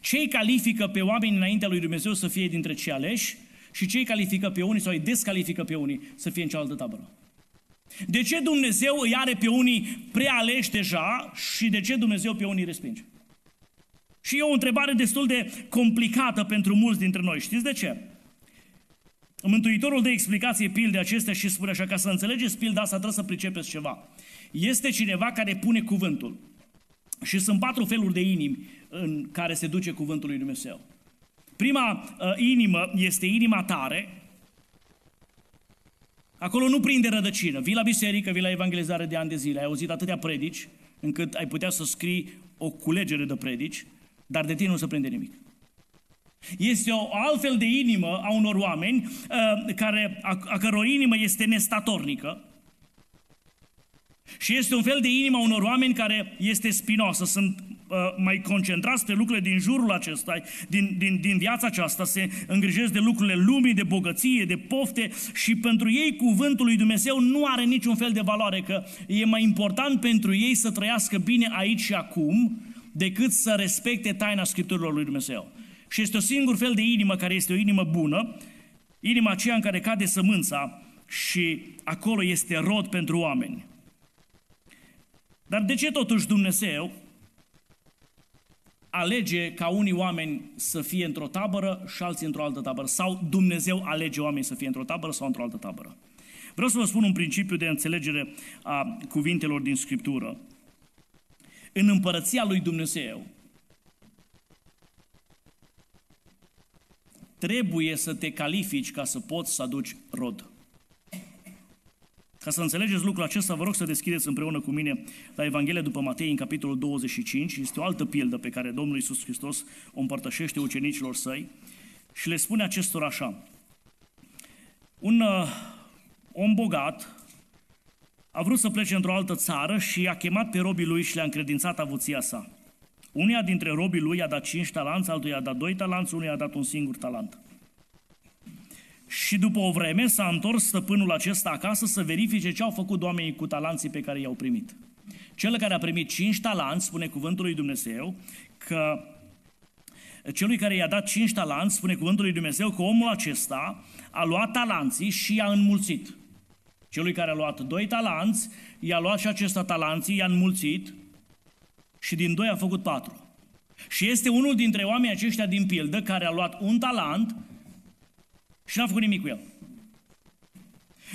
Cei califică pe oameni înaintea lui Dumnezeu să fie dintre cei aleși și cei califică pe unii sau îi descalifică pe unii să fie în cealaltă tabără? De ce Dumnezeu îi are pe unii prealeși deja și de ce Dumnezeu pe unii respinge? Și e o întrebare destul de complicată pentru mulți dintre noi. Știți de ce? Mântuitorul de explicație pilde acestea și spune așa, ca să înțelegeți pilda asta trebuie să pricepeți ceva. Este cineva care pune cuvântul. Și sunt patru feluri de inimi în care se duce cuvântul lui Dumnezeu. Prima uh, inimă este inima tare. Acolo nu prinde rădăcină. Vii la biserică, vii la evangelizare de ani de zile, ai auzit atâtea predici, încât ai putea să scrii o culegere de predici, dar de tine nu se prinde nimic. Este o altfel de inimă a unor oameni uh, care, a, a căror inimă este nestatornică și este un fel de inimă a unor oameni care este spinoasă, sunt uh, mai concentrați pe lucrurile din jurul acesta, din, din, din viața aceasta, se îngrijesc de lucrurile lumii, de bogăție, de pofte și pentru ei cuvântul lui Dumnezeu nu are niciun fel de valoare, că e mai important pentru ei să trăiască bine aici și acum decât să respecte taina Scripturilor lui Dumnezeu. Și este o singur fel de inimă care este o inimă bună, inima aceea în care cade sămânța și acolo este rod pentru oameni. Dar de ce totuși Dumnezeu alege ca unii oameni să fie într-o tabără și alții într-o altă tabără. Sau Dumnezeu alege oameni să fie într-o tabără sau într-o altă tabără. Vreau să vă spun un principiu de înțelegere a cuvintelor din Scriptură. În împărăția lui Dumnezeu, trebuie să te califici ca să poți să aduci rod. Ca să înțelegeți lucrul acesta, vă rog să deschideți împreună cu mine la Evanghelia după Matei, în capitolul 25. Este o altă pildă pe care Domnul Iisus Hristos o împărtășește ucenicilor săi și le spune acestor așa. Un uh, om bogat a vrut să plece într-o altă țară și a chemat pe robii lui și le-a încredințat avuția sa. Unia dintre robii lui i-a dat cinci talanți, altul i-a dat doi talanți, unul i-a dat un singur talent. Și după o vreme s-a întors stăpânul acesta acasă să verifice ce au făcut oamenii cu talanții pe care i-au primit. Cel care a primit cinci talanți, spune cuvântul lui Dumnezeu, că celui care i-a dat cinci talanți, spune cuvântul lui Dumnezeu, că omul acesta a luat talanții și i-a înmulțit. Celui care a luat doi talanți, i-a luat și acesta talanții, i-a înmulțit și din doi a făcut patru. Și este unul dintre oamenii aceștia din pildă care a luat un talent și n-a făcut nimic cu el.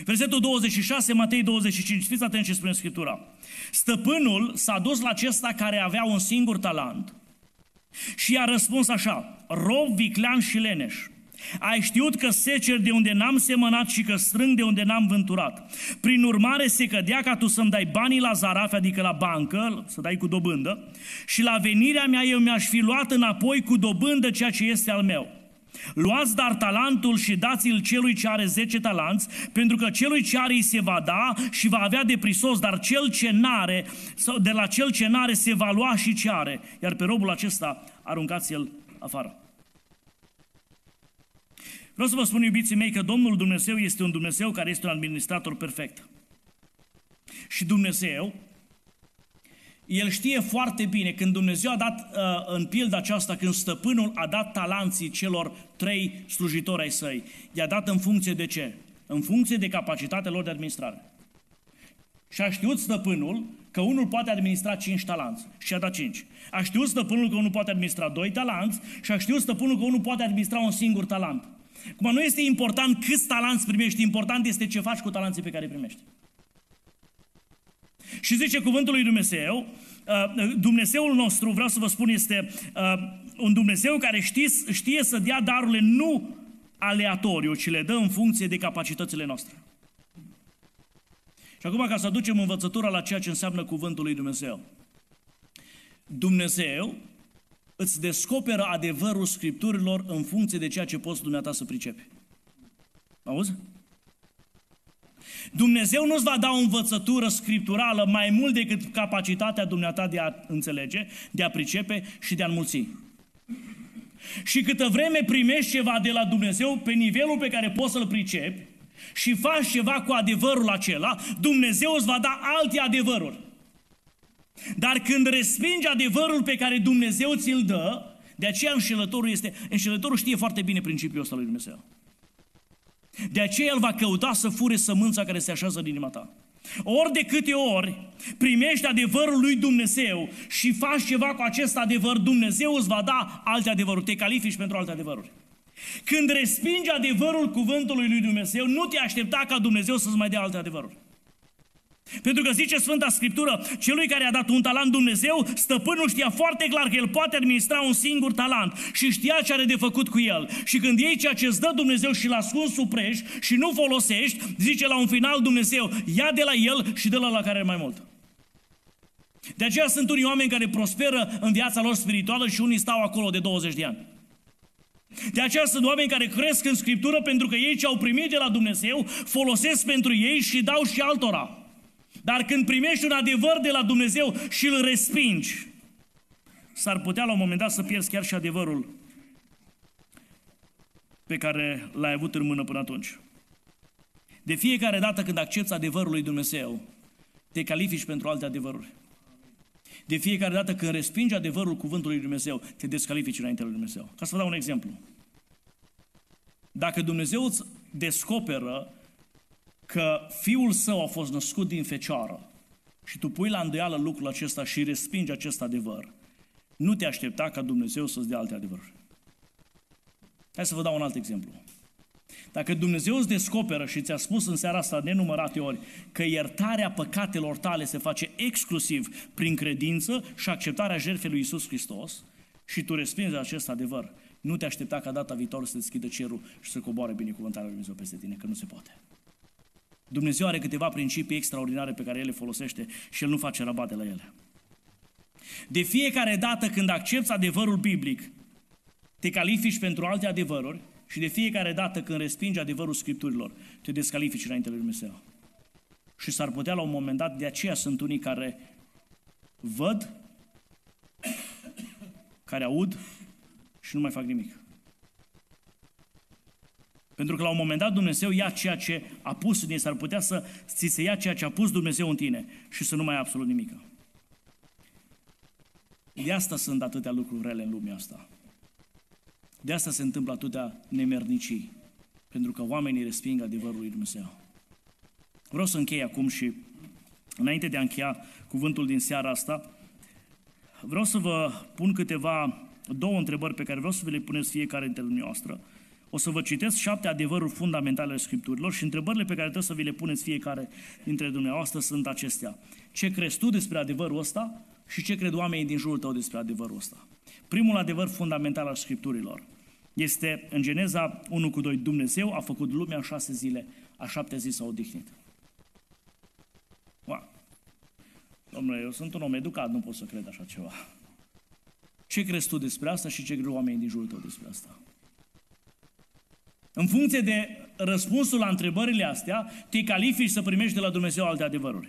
Versetul 26, Matei 25, fiți atenți ce spune Scriptura. Stăpânul s-a dus la acesta care avea un singur talent și i-a răspuns așa, rob, viclean și leneș. Ai știut că secer de unde n-am semănat și că strâng de unde n-am vânturat. Prin urmare se cădea ca tu să-mi dai banii la zaraf, adică la bancă, să dai cu dobândă, și la venirea mea eu mi-aș fi luat înapoi cu dobândă ceea ce este al meu. Luați dar talentul și dați-l celui ce are 10 talanți, pentru că celui ce are îi se va da și va avea de prisos, dar cel ce n-are, sau de la cel ce n-are se va lua și ce are, iar pe robul acesta aruncați-l afară. Vreau să vă spun, iubiții mei, că Domnul Dumnezeu este un Dumnezeu care este un administrator perfect. Și Dumnezeu el știe foarte bine când Dumnezeu a dat uh, în pilda aceasta, când stăpânul a dat talanții celor trei slujitori ai săi, i-a dat în funcție de ce? În funcție de capacitatea lor de administrare. Și a știut stăpânul că unul poate administra cinci talanți și a dat cinci. A știut stăpânul că unul poate administra doi talanți și a știut stăpânul că unul poate administra un singur talent. Acum nu este important câți talanți primești, important este ce faci cu talanții pe care îi primești. Și zice cuvântul lui Dumnezeu, uh, Dumnezeul nostru, vreau să vă spun, este uh, un Dumnezeu care știe, știe să dea darurile nu aleatoriu, ci le dă în funcție de capacitățile noastre. Și acum ca să aducem învățătura la ceea ce înseamnă cuvântul lui Dumnezeu. Dumnezeu îți descoperă adevărul Scripturilor în funcție de ceea ce poți dumneata să pricepi. Auzi? Dumnezeu nu-ți va da o învățătură scripturală mai mult decât capacitatea dumneata de a înțelege, de a pricepe și de a înmulți. Și câtă vreme primești ceva de la Dumnezeu pe nivelul pe care poți să-l pricepi și faci ceva cu adevărul acela, Dumnezeu îți va da alte adevăruri. Dar când respingi adevărul pe care Dumnezeu ți-l dă, de aceea înșelătorul este, înșelătorul știe foarte bine principiul ăsta lui Dumnezeu. De aceea el va căuta să fure sămânța care se așează în inima ta. Ori de câte ori primești adevărul lui Dumnezeu și faci ceva cu acest adevăr, Dumnezeu îți va da alte adevăruri, te califici pentru alte adevăruri. Când respingi adevărul cuvântului lui Dumnezeu, nu te aștepta ca Dumnezeu să-ți mai dea alte adevăruri. Pentru că zice Sfânta Scriptură, celui care a dat un talent Dumnezeu, stăpânul știa foarte clar că el poate administra un singur talent și știa ce are de făcut cu el. Și când iei ceea ce îți dă Dumnezeu și l-ascunzi suprești și nu folosești, zice la un final Dumnezeu, ia de la el și de la la care are mai mult. De aceea sunt unii oameni care prosperă în viața lor spirituală și unii stau acolo de 20 de ani. De aceea sunt oameni care cresc în Scriptură pentru că ei ce au primit de la Dumnezeu folosesc pentru ei și dau și altora. Dar când primești un adevăr de la Dumnezeu și îl respingi, s-ar putea la un moment dat să pierzi chiar și adevărul pe care l-ai avut în mână până atunci. De fiecare dată când accepti adevărul lui Dumnezeu, te califici pentru alte adevăruri. De fiecare dată când respingi adevărul cuvântului lui Dumnezeu, te descalifici înainte lui Dumnezeu. Ca să vă dau un exemplu. Dacă Dumnezeu îți descoperă că fiul său a fost născut din fecioară și tu pui la îndoială lucrul acesta și respingi acest adevăr, Nu te aștepta ca Dumnezeu să-ți dea alte adevăruri. Hai să vă dau un alt exemplu. Dacă Dumnezeu îți descoperă și ți-a spus în seara asta nenumărate ori că iertarea păcatelor tale se face exclusiv prin credință și acceptarea jertfei lui Isus Hristos și tu respingi acest adevăr, nu te aștepta ca data viitoare să deschidă cerul și să coboare binecuvântarea lui Dumnezeu peste tine, că nu se poate. Dumnezeu are câteva principii extraordinare pe care El le folosește și El nu face rabat de la ele. De fiecare dată când accepti adevărul biblic, te califici pentru alte adevăruri și de fiecare dată când respingi adevărul Scripturilor, te descalifici înainte lui Dumnezeu. Și s-ar putea la un moment dat, de aceea sunt unii care văd, care aud și nu mai fac nimic. Pentru că la un moment dat Dumnezeu ia ceea ce a pus în tine, s-ar putea să ți se ia ceea ce a pus Dumnezeu în tine și să nu mai ai absolut nimic. De asta sunt atâtea lucruri rele în lumea asta. De asta se întâmplă atâtea nemernicii. Pentru că oamenii resping adevărul lui Dumnezeu. Vreau să închei acum și înainte de a încheia cuvântul din seara asta, vreau să vă pun câteva, două întrebări pe care vreau să vă le puneți fiecare dintre dumneavoastră. O să vă citesc șapte adevăruri fundamentale ale Scripturilor și întrebările pe care trebuie să vi le puneți fiecare dintre dumneavoastră sunt acestea. Ce crezi tu despre adevărul ăsta și ce cred oamenii din jurul tău despre adevărul ăsta? Primul adevăr fundamental al Scripturilor este în Geneza 1 cu 2. Dumnezeu a făcut lumea în șase zile, a șaptea zi s-a odihnit. Wow. Domnule, eu sunt un om educat, nu pot să cred așa ceva. Ce crezi tu despre asta și ce cred oamenii din jurul tău despre asta? În funcție de răspunsul la întrebările astea, te califici să primești de la Dumnezeu alte adevăruri.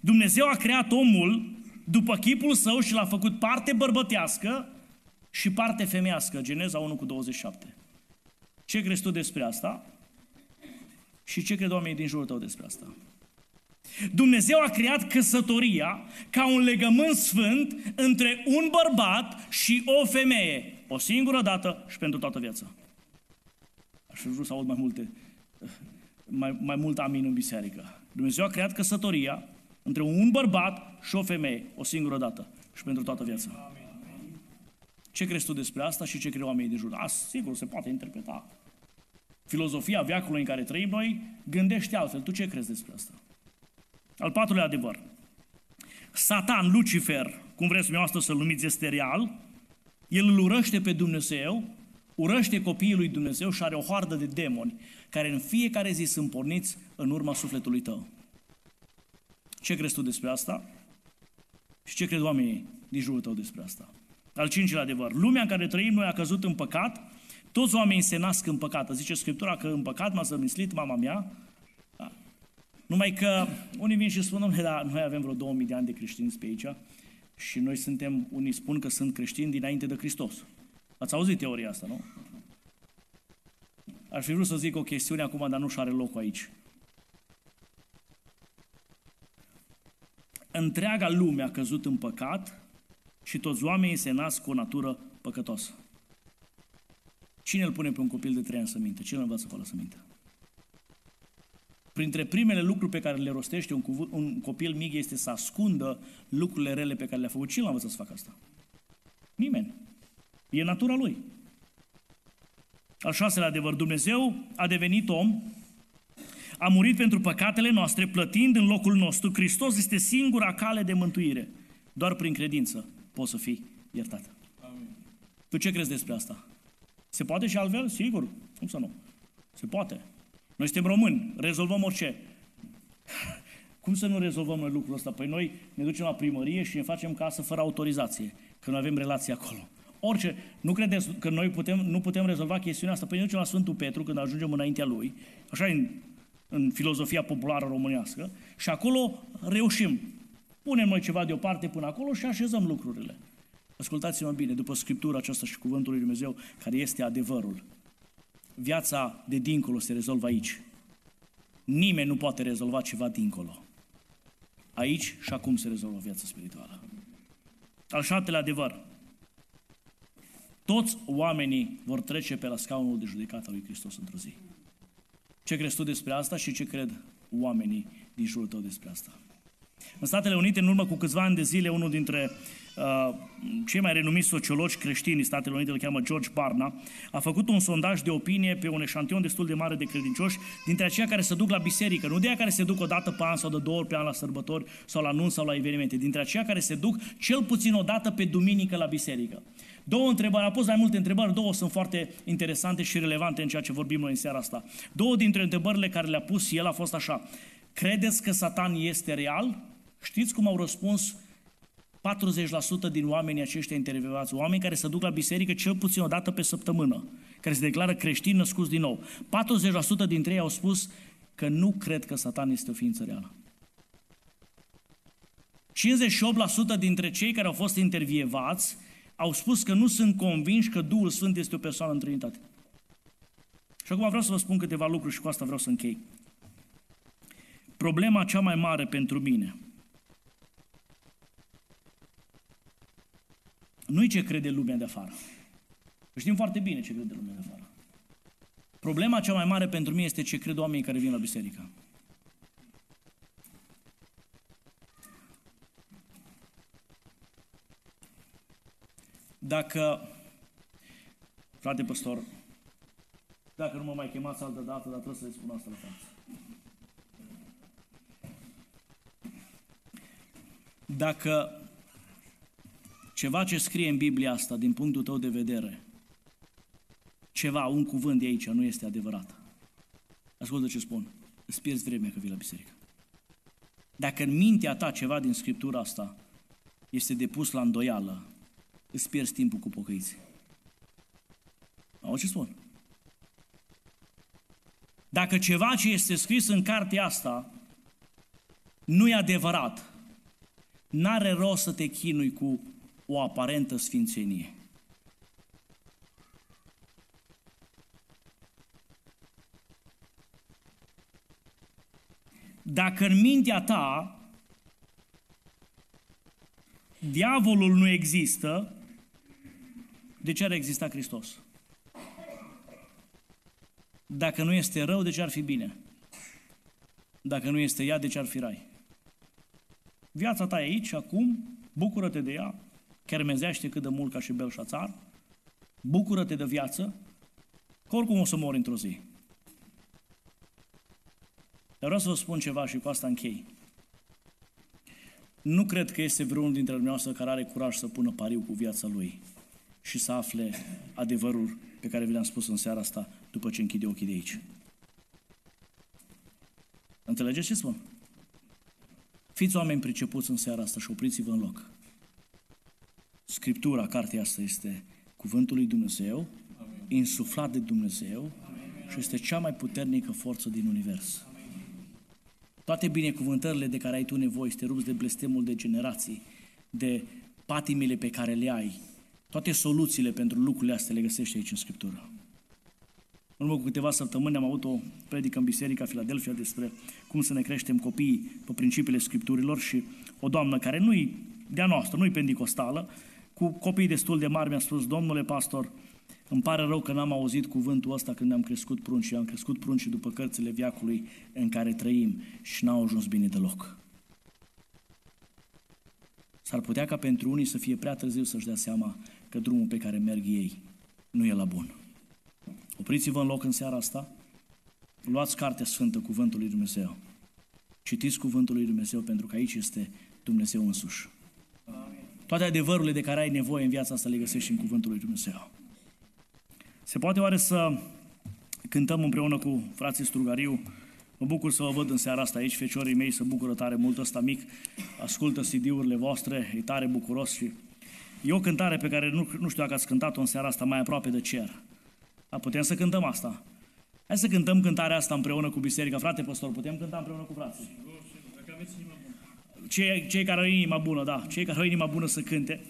Dumnezeu a creat omul după chipul său și l-a făcut parte bărbătească și parte femeiască. Geneza 1 cu 27. Ce crezi tu despre asta? Și ce cred oamenii din jurul tău despre asta? Dumnezeu a creat căsătoria ca un legământ sfânt între un bărbat și o femeie. O singură dată și pentru toată viața. Aș fi vrut să aud mai multe, mai, mai mult amin în biserică. Dumnezeu a creat căsătoria între un bărbat și o femeie, o singură dată și pentru toată viața. Ce crezi tu despre asta și ce cred oamenii din jur? A, sigur, se poate interpreta. Filozofia veacului în care trăim noi gândește altfel. Tu ce crezi despre asta? Al patrulea adevăr. Satan, Lucifer, cum vreți dumneavoastră să-l numiți, este real. El îl urăște pe Dumnezeu, urăște copiii lui Dumnezeu și are o hoardă de demoni care în fiecare zi sunt porniți în urma sufletului tău. Ce crezi tu despre asta? Și ce cred oamenii din jurul tău despre asta? Al cincilea adevăr. Lumea în care trăim noi a căzut în păcat, toți oamenii se nasc în păcat. Zice Scriptura că în păcat m-a zămislit mama mea. Da. Numai că unii vin și spun, domnule, da, noi avem vreo 2000 de ani de creștini pe aici și noi suntem, unii spun că sunt creștini dinainte de Hristos. Ați auzit teoria asta, nu? Ar fi vrut să zic o chestiune acum, dar nu și are locul aici. Întreaga lume a căzut în păcat și toți oamenii se nasc cu o natură păcătoasă. Cine îl pune pe un copil de trei ani să minte? Cine îl învață fără să minte? Printre primele lucruri pe care le rostește un, cuvânt, un copil mic este să ascundă lucrurile rele pe care le-a făcut. Cine l-a învățat să facă asta? Nimeni. E natura lui. Al șaselea adevăr, Dumnezeu a devenit om, a murit pentru păcatele noastre, plătind în locul nostru. Hristos este singura cale de mântuire. Doar prin credință poți să fii iertat. Amin. Tu ce crezi despre asta? Se poate și altfel? Sigur. Cum să nu? Se poate. Noi suntem români, rezolvăm orice. Cum să nu rezolvăm noi lucrul ăsta? Păi noi ne ducem la primărie și ne facem casă fără autorizație, că noi avem relații acolo. Orice, nu credeți că noi putem, nu putem rezolva chestiunea asta? Păi ne ducem la Sfântul Petru când ajungem înaintea lui, așa în, în filozofia populară românească, și acolo reușim. Punem noi ceva deoparte până acolo și așezăm lucrurile. Ascultați-mă bine, după Scriptura aceasta și Cuvântul lui Dumnezeu, care este adevărul, viața de dincolo se rezolvă aici. Nimeni nu poate rezolva ceva dincolo. Aici și acum se rezolvă viața spirituală. Al șaptelea adevăr. Toți oamenii vor trece pe la scaunul de judecată al lui Hristos într-o zi. Ce crezi tu despre asta și ce cred oamenii din jurul tău despre asta? În Statele Unite, în urmă cu câțiva ani de zile, unul dintre uh, cei mai renumiți sociologi creștini din Statele Unite, îl cheamă George Barna, a făcut un sondaj de opinie pe un eșantion destul de mare de credincioși, dintre aceia care se duc la biserică, nu de aia care se duc o dată pe an sau de două ori pe an la sărbători sau la nunți sau la evenimente, dintre aceia care se duc cel puțin o dată pe duminică la biserică. Două întrebări, a pus mai multe întrebări, două sunt foarte interesante și relevante în ceea ce vorbim noi în seara asta. Două dintre întrebările care le-a pus el a fost așa. Credeți că Satan este real? Știți cum au răspuns 40% din oamenii aceștia intervievați, oameni care se duc la biserică cel puțin o dată pe săptămână, care se declară creștini născuți din nou. 40% dintre ei au spus că nu cred că Satan este o ființă reală. 58% dintre cei care au fost intervievați au spus că nu sunt convinși că Duhul Sfânt este o persoană în Trinitate. Și acum vreau să vă spun câteva lucruri și cu asta vreau să închei. Problema cea mai mare pentru mine nu-i ce crede lumea de afară. Știm foarte bine ce crede lumea de afară. Problema cea mai mare pentru mine este ce cred oamenii care vin la biserică. Dacă, frate păstor, dacă nu mă mai chemați altă dată, dar trebuie să le spun asta la față. Dacă ceva ce scrie în Biblia asta, din punctul tău de vedere, ceva, un cuvânt de aici nu este adevărat, ascultă ce spun, îți pierzi vremea că vii la biserică. Dacă în mintea ta ceva din Scriptura asta este depus la îndoială, îți pierzi timpul cu pocăiții. Au ce spun? Dacă ceva ce este scris în cartea asta nu e adevărat, n-are rost să te chinui cu o aparentă sfințenie. Dacă în mintea ta diavolul nu există, de ce ar exista Hristos? Dacă nu este rău, de ce ar fi bine? Dacă nu este ea, de ce ar fi rai? Viața ta e aici, acum, bucură-te de ea, chermezește cât de mult ca și Belșațar, bucură-te de viață, că oricum o să mori într-o zi. Dar vreau să vă spun ceva și cu asta închei. Nu cred că este vreunul dintre dumneavoastră care are curaj să pună pariu cu viața lui și să afle adevărul pe care vi l-am spus în seara asta după ce închide ochii de aici. Înțelegeți ce spun? Fiți oameni pricepuți în seara asta și opriți-vă în loc. Scriptura, cartea asta este cuvântul lui Dumnezeu, Amin. insuflat de Dumnezeu Amin. și este cea mai puternică forță din univers. Toate binecuvântările de care ai tu nevoie, să te rupți de blestemul de generații, de patimile pe care le ai, toate soluțiile pentru lucrurile astea le găsești aici în Scriptură. În urmă cu câteva săptămâni am avut o predică în Biserica Filadelfia despre cum să ne creștem copiii pe principiile Scripturilor și o doamnă care nu-i de-a noastră, nu-i pendicostală, cu copii destul de mari mi-a spus, domnule pastor, îmi pare rău că n-am auzit cuvântul ăsta când am crescut prunci și am crescut prunci după cărțile viacului în care trăim și n-au ajuns bine deloc. S-ar putea ca pentru unii să fie prea târziu să-și dea seama că drumul pe care merg ei nu e la bun. Opriți-vă în loc în seara asta, luați Cartea Sfântă, Cuvântul lui Dumnezeu. Citiți Cuvântul lui Dumnezeu pentru că aici este Dumnezeu însuși. Toate adevărurile de care ai nevoie în viața asta le găsești în Cuvântul lui Dumnezeu. Se poate oare să cântăm împreună cu frații Strugariu? Mă bucur să vă văd în seara asta aici, feciorii mei să bucură tare mult ăsta mic, ascultă CD-urile voastre, e tare bucuros și e o cântare pe care nu, nu știu dacă ați cântat-o în seara asta mai aproape de cer. Dar putem să cântăm asta. Hai să cântăm cântarea asta împreună cu biserica. Frate păstor, putem cânta împreună cu frații? Cei, cei care au inima bună, da, cei care au inima bună să cânte.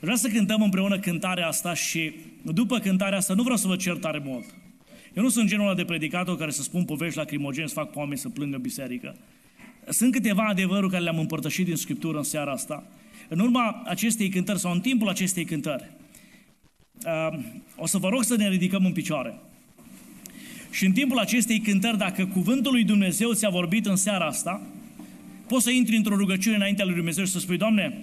Vreau să cântăm împreună cântarea asta și după cântarea asta nu vreau să vă cer tare mult. Eu nu sunt genul ăla de predicator care să spun povești lacrimogene, să fac pe oameni să plângă biserică. Sunt câteva adevăruri care le-am împărtășit din Scriptură în seara asta. În urma acestei cântări sau în timpul acestei cântări, uh, o să vă rog să ne ridicăm în picioare. Și în timpul acestei cântări, dacă cuvântul lui Dumnezeu ți-a vorbit în seara asta, Poți să intri într-o rugăciune înaintea lui Dumnezeu și să spui, Doamne,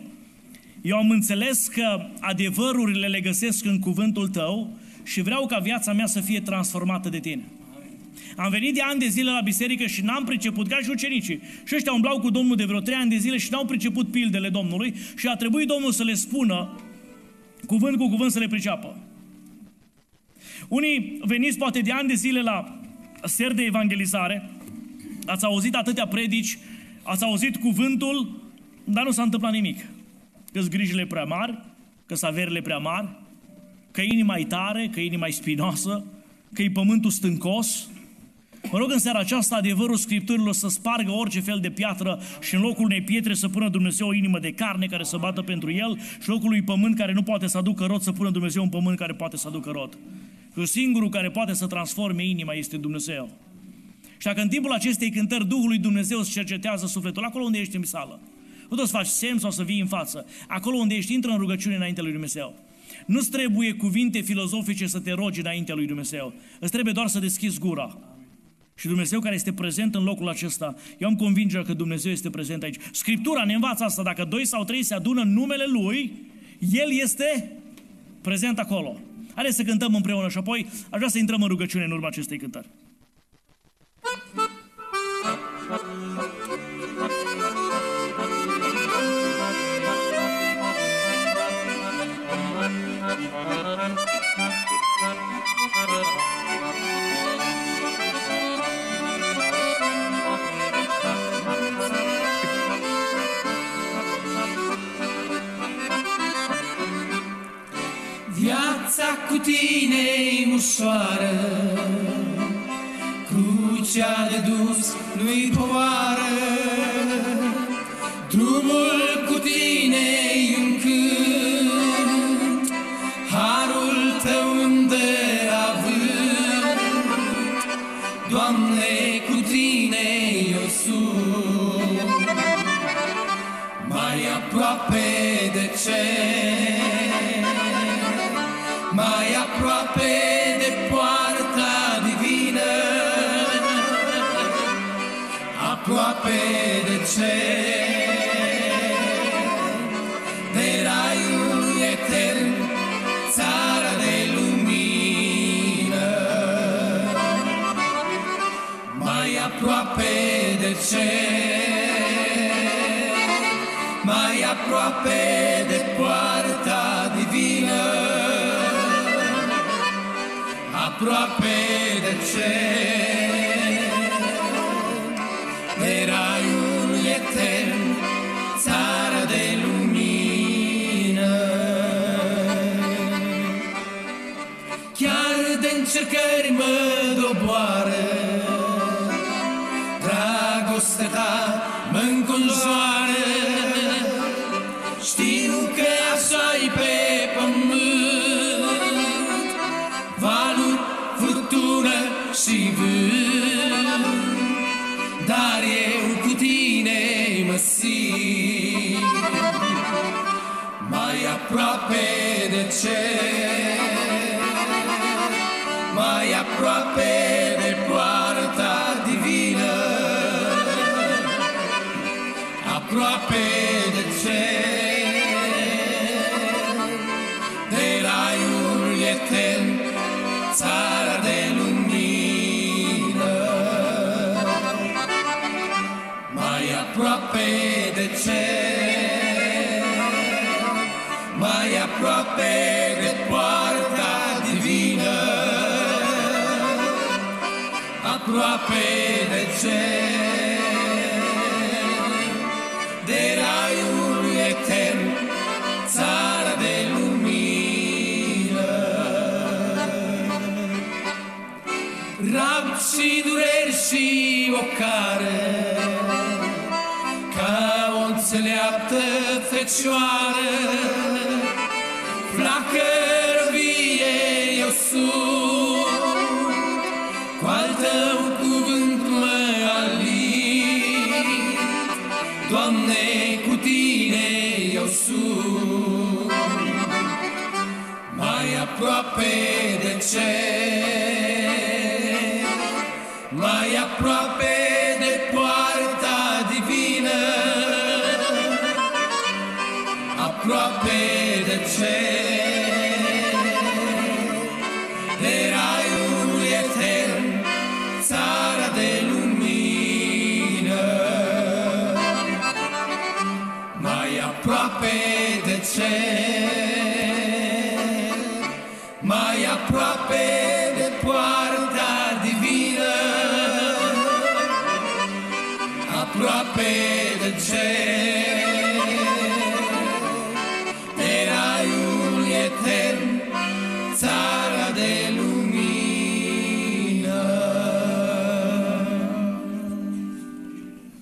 eu am înțeles că adevărurile le găsesc în cuvântul Tău și vreau ca viața mea să fie transformată de Tine. Am venit de ani de zile la biserică și n-am priceput, ca și ucenicii. Și ăștia umblau cu Domnul de vreo trei ani de zile și n-au priceput pildele Domnului și a trebuit Domnul să le spună cuvânt cu cuvânt să le priceapă. Unii veniți poate de ani de zile la ser de evangelizare, ați auzit atâtea predici, ați auzit cuvântul, dar nu s-a întâmplat nimic. că grijile prea mari, că sunt averile prea mari, că inima e tare, că inima e spinoasă, că e pământul stâncos. Mă rog în seara aceasta adevărul Scripturilor să spargă orice fel de piatră și în locul unei pietre să pună Dumnezeu o inimă de carne care să bată pentru el și locul unui pământ care nu poate să aducă rod să pună Dumnezeu un pământ care poate să aducă rod. Că singurul care poate să transforme inima este Dumnezeu. Și dacă în timpul acestei cântări Duhul lui Dumnezeu îți cercetează sufletul, acolo unde ești în sală, nu trebuie să faci semn sau să vii în față. Acolo unde ești, intră în rugăciune înainte lui Dumnezeu. Nu-ți trebuie cuvinte filozofice să te rogi înaintea lui Dumnezeu. Îți trebuie doar să deschizi gura. Și Dumnezeu care este prezent în locul acesta, eu am convingerea că Dumnezeu este prezent aici. Scriptura ne învață asta, dacă doi sau trei se adună în numele Lui, El este prezent acolo. Haideți să cântăm împreună și apoi aș vrea să intrăm în rugăciune în urma acestei cântări. Viața cu tine e ușoară, Crucea de dus nu-i povară, Drumul cu tine e un cânt, Harul tău îmi dă avânt. Doamne, cu tine eu sunt, Mai aproape de cer, aproape de poarta divină, aproape de cer, de raiul etern, țara de lumină, mai aproape de cer, mai aproape aproape de cer, aproape de poarta divină, aproape de cer, de raiul etern, țara de lumină. Rab și dureri și ocare, ca o înțeleaptă fecioară, aproape divină, aproape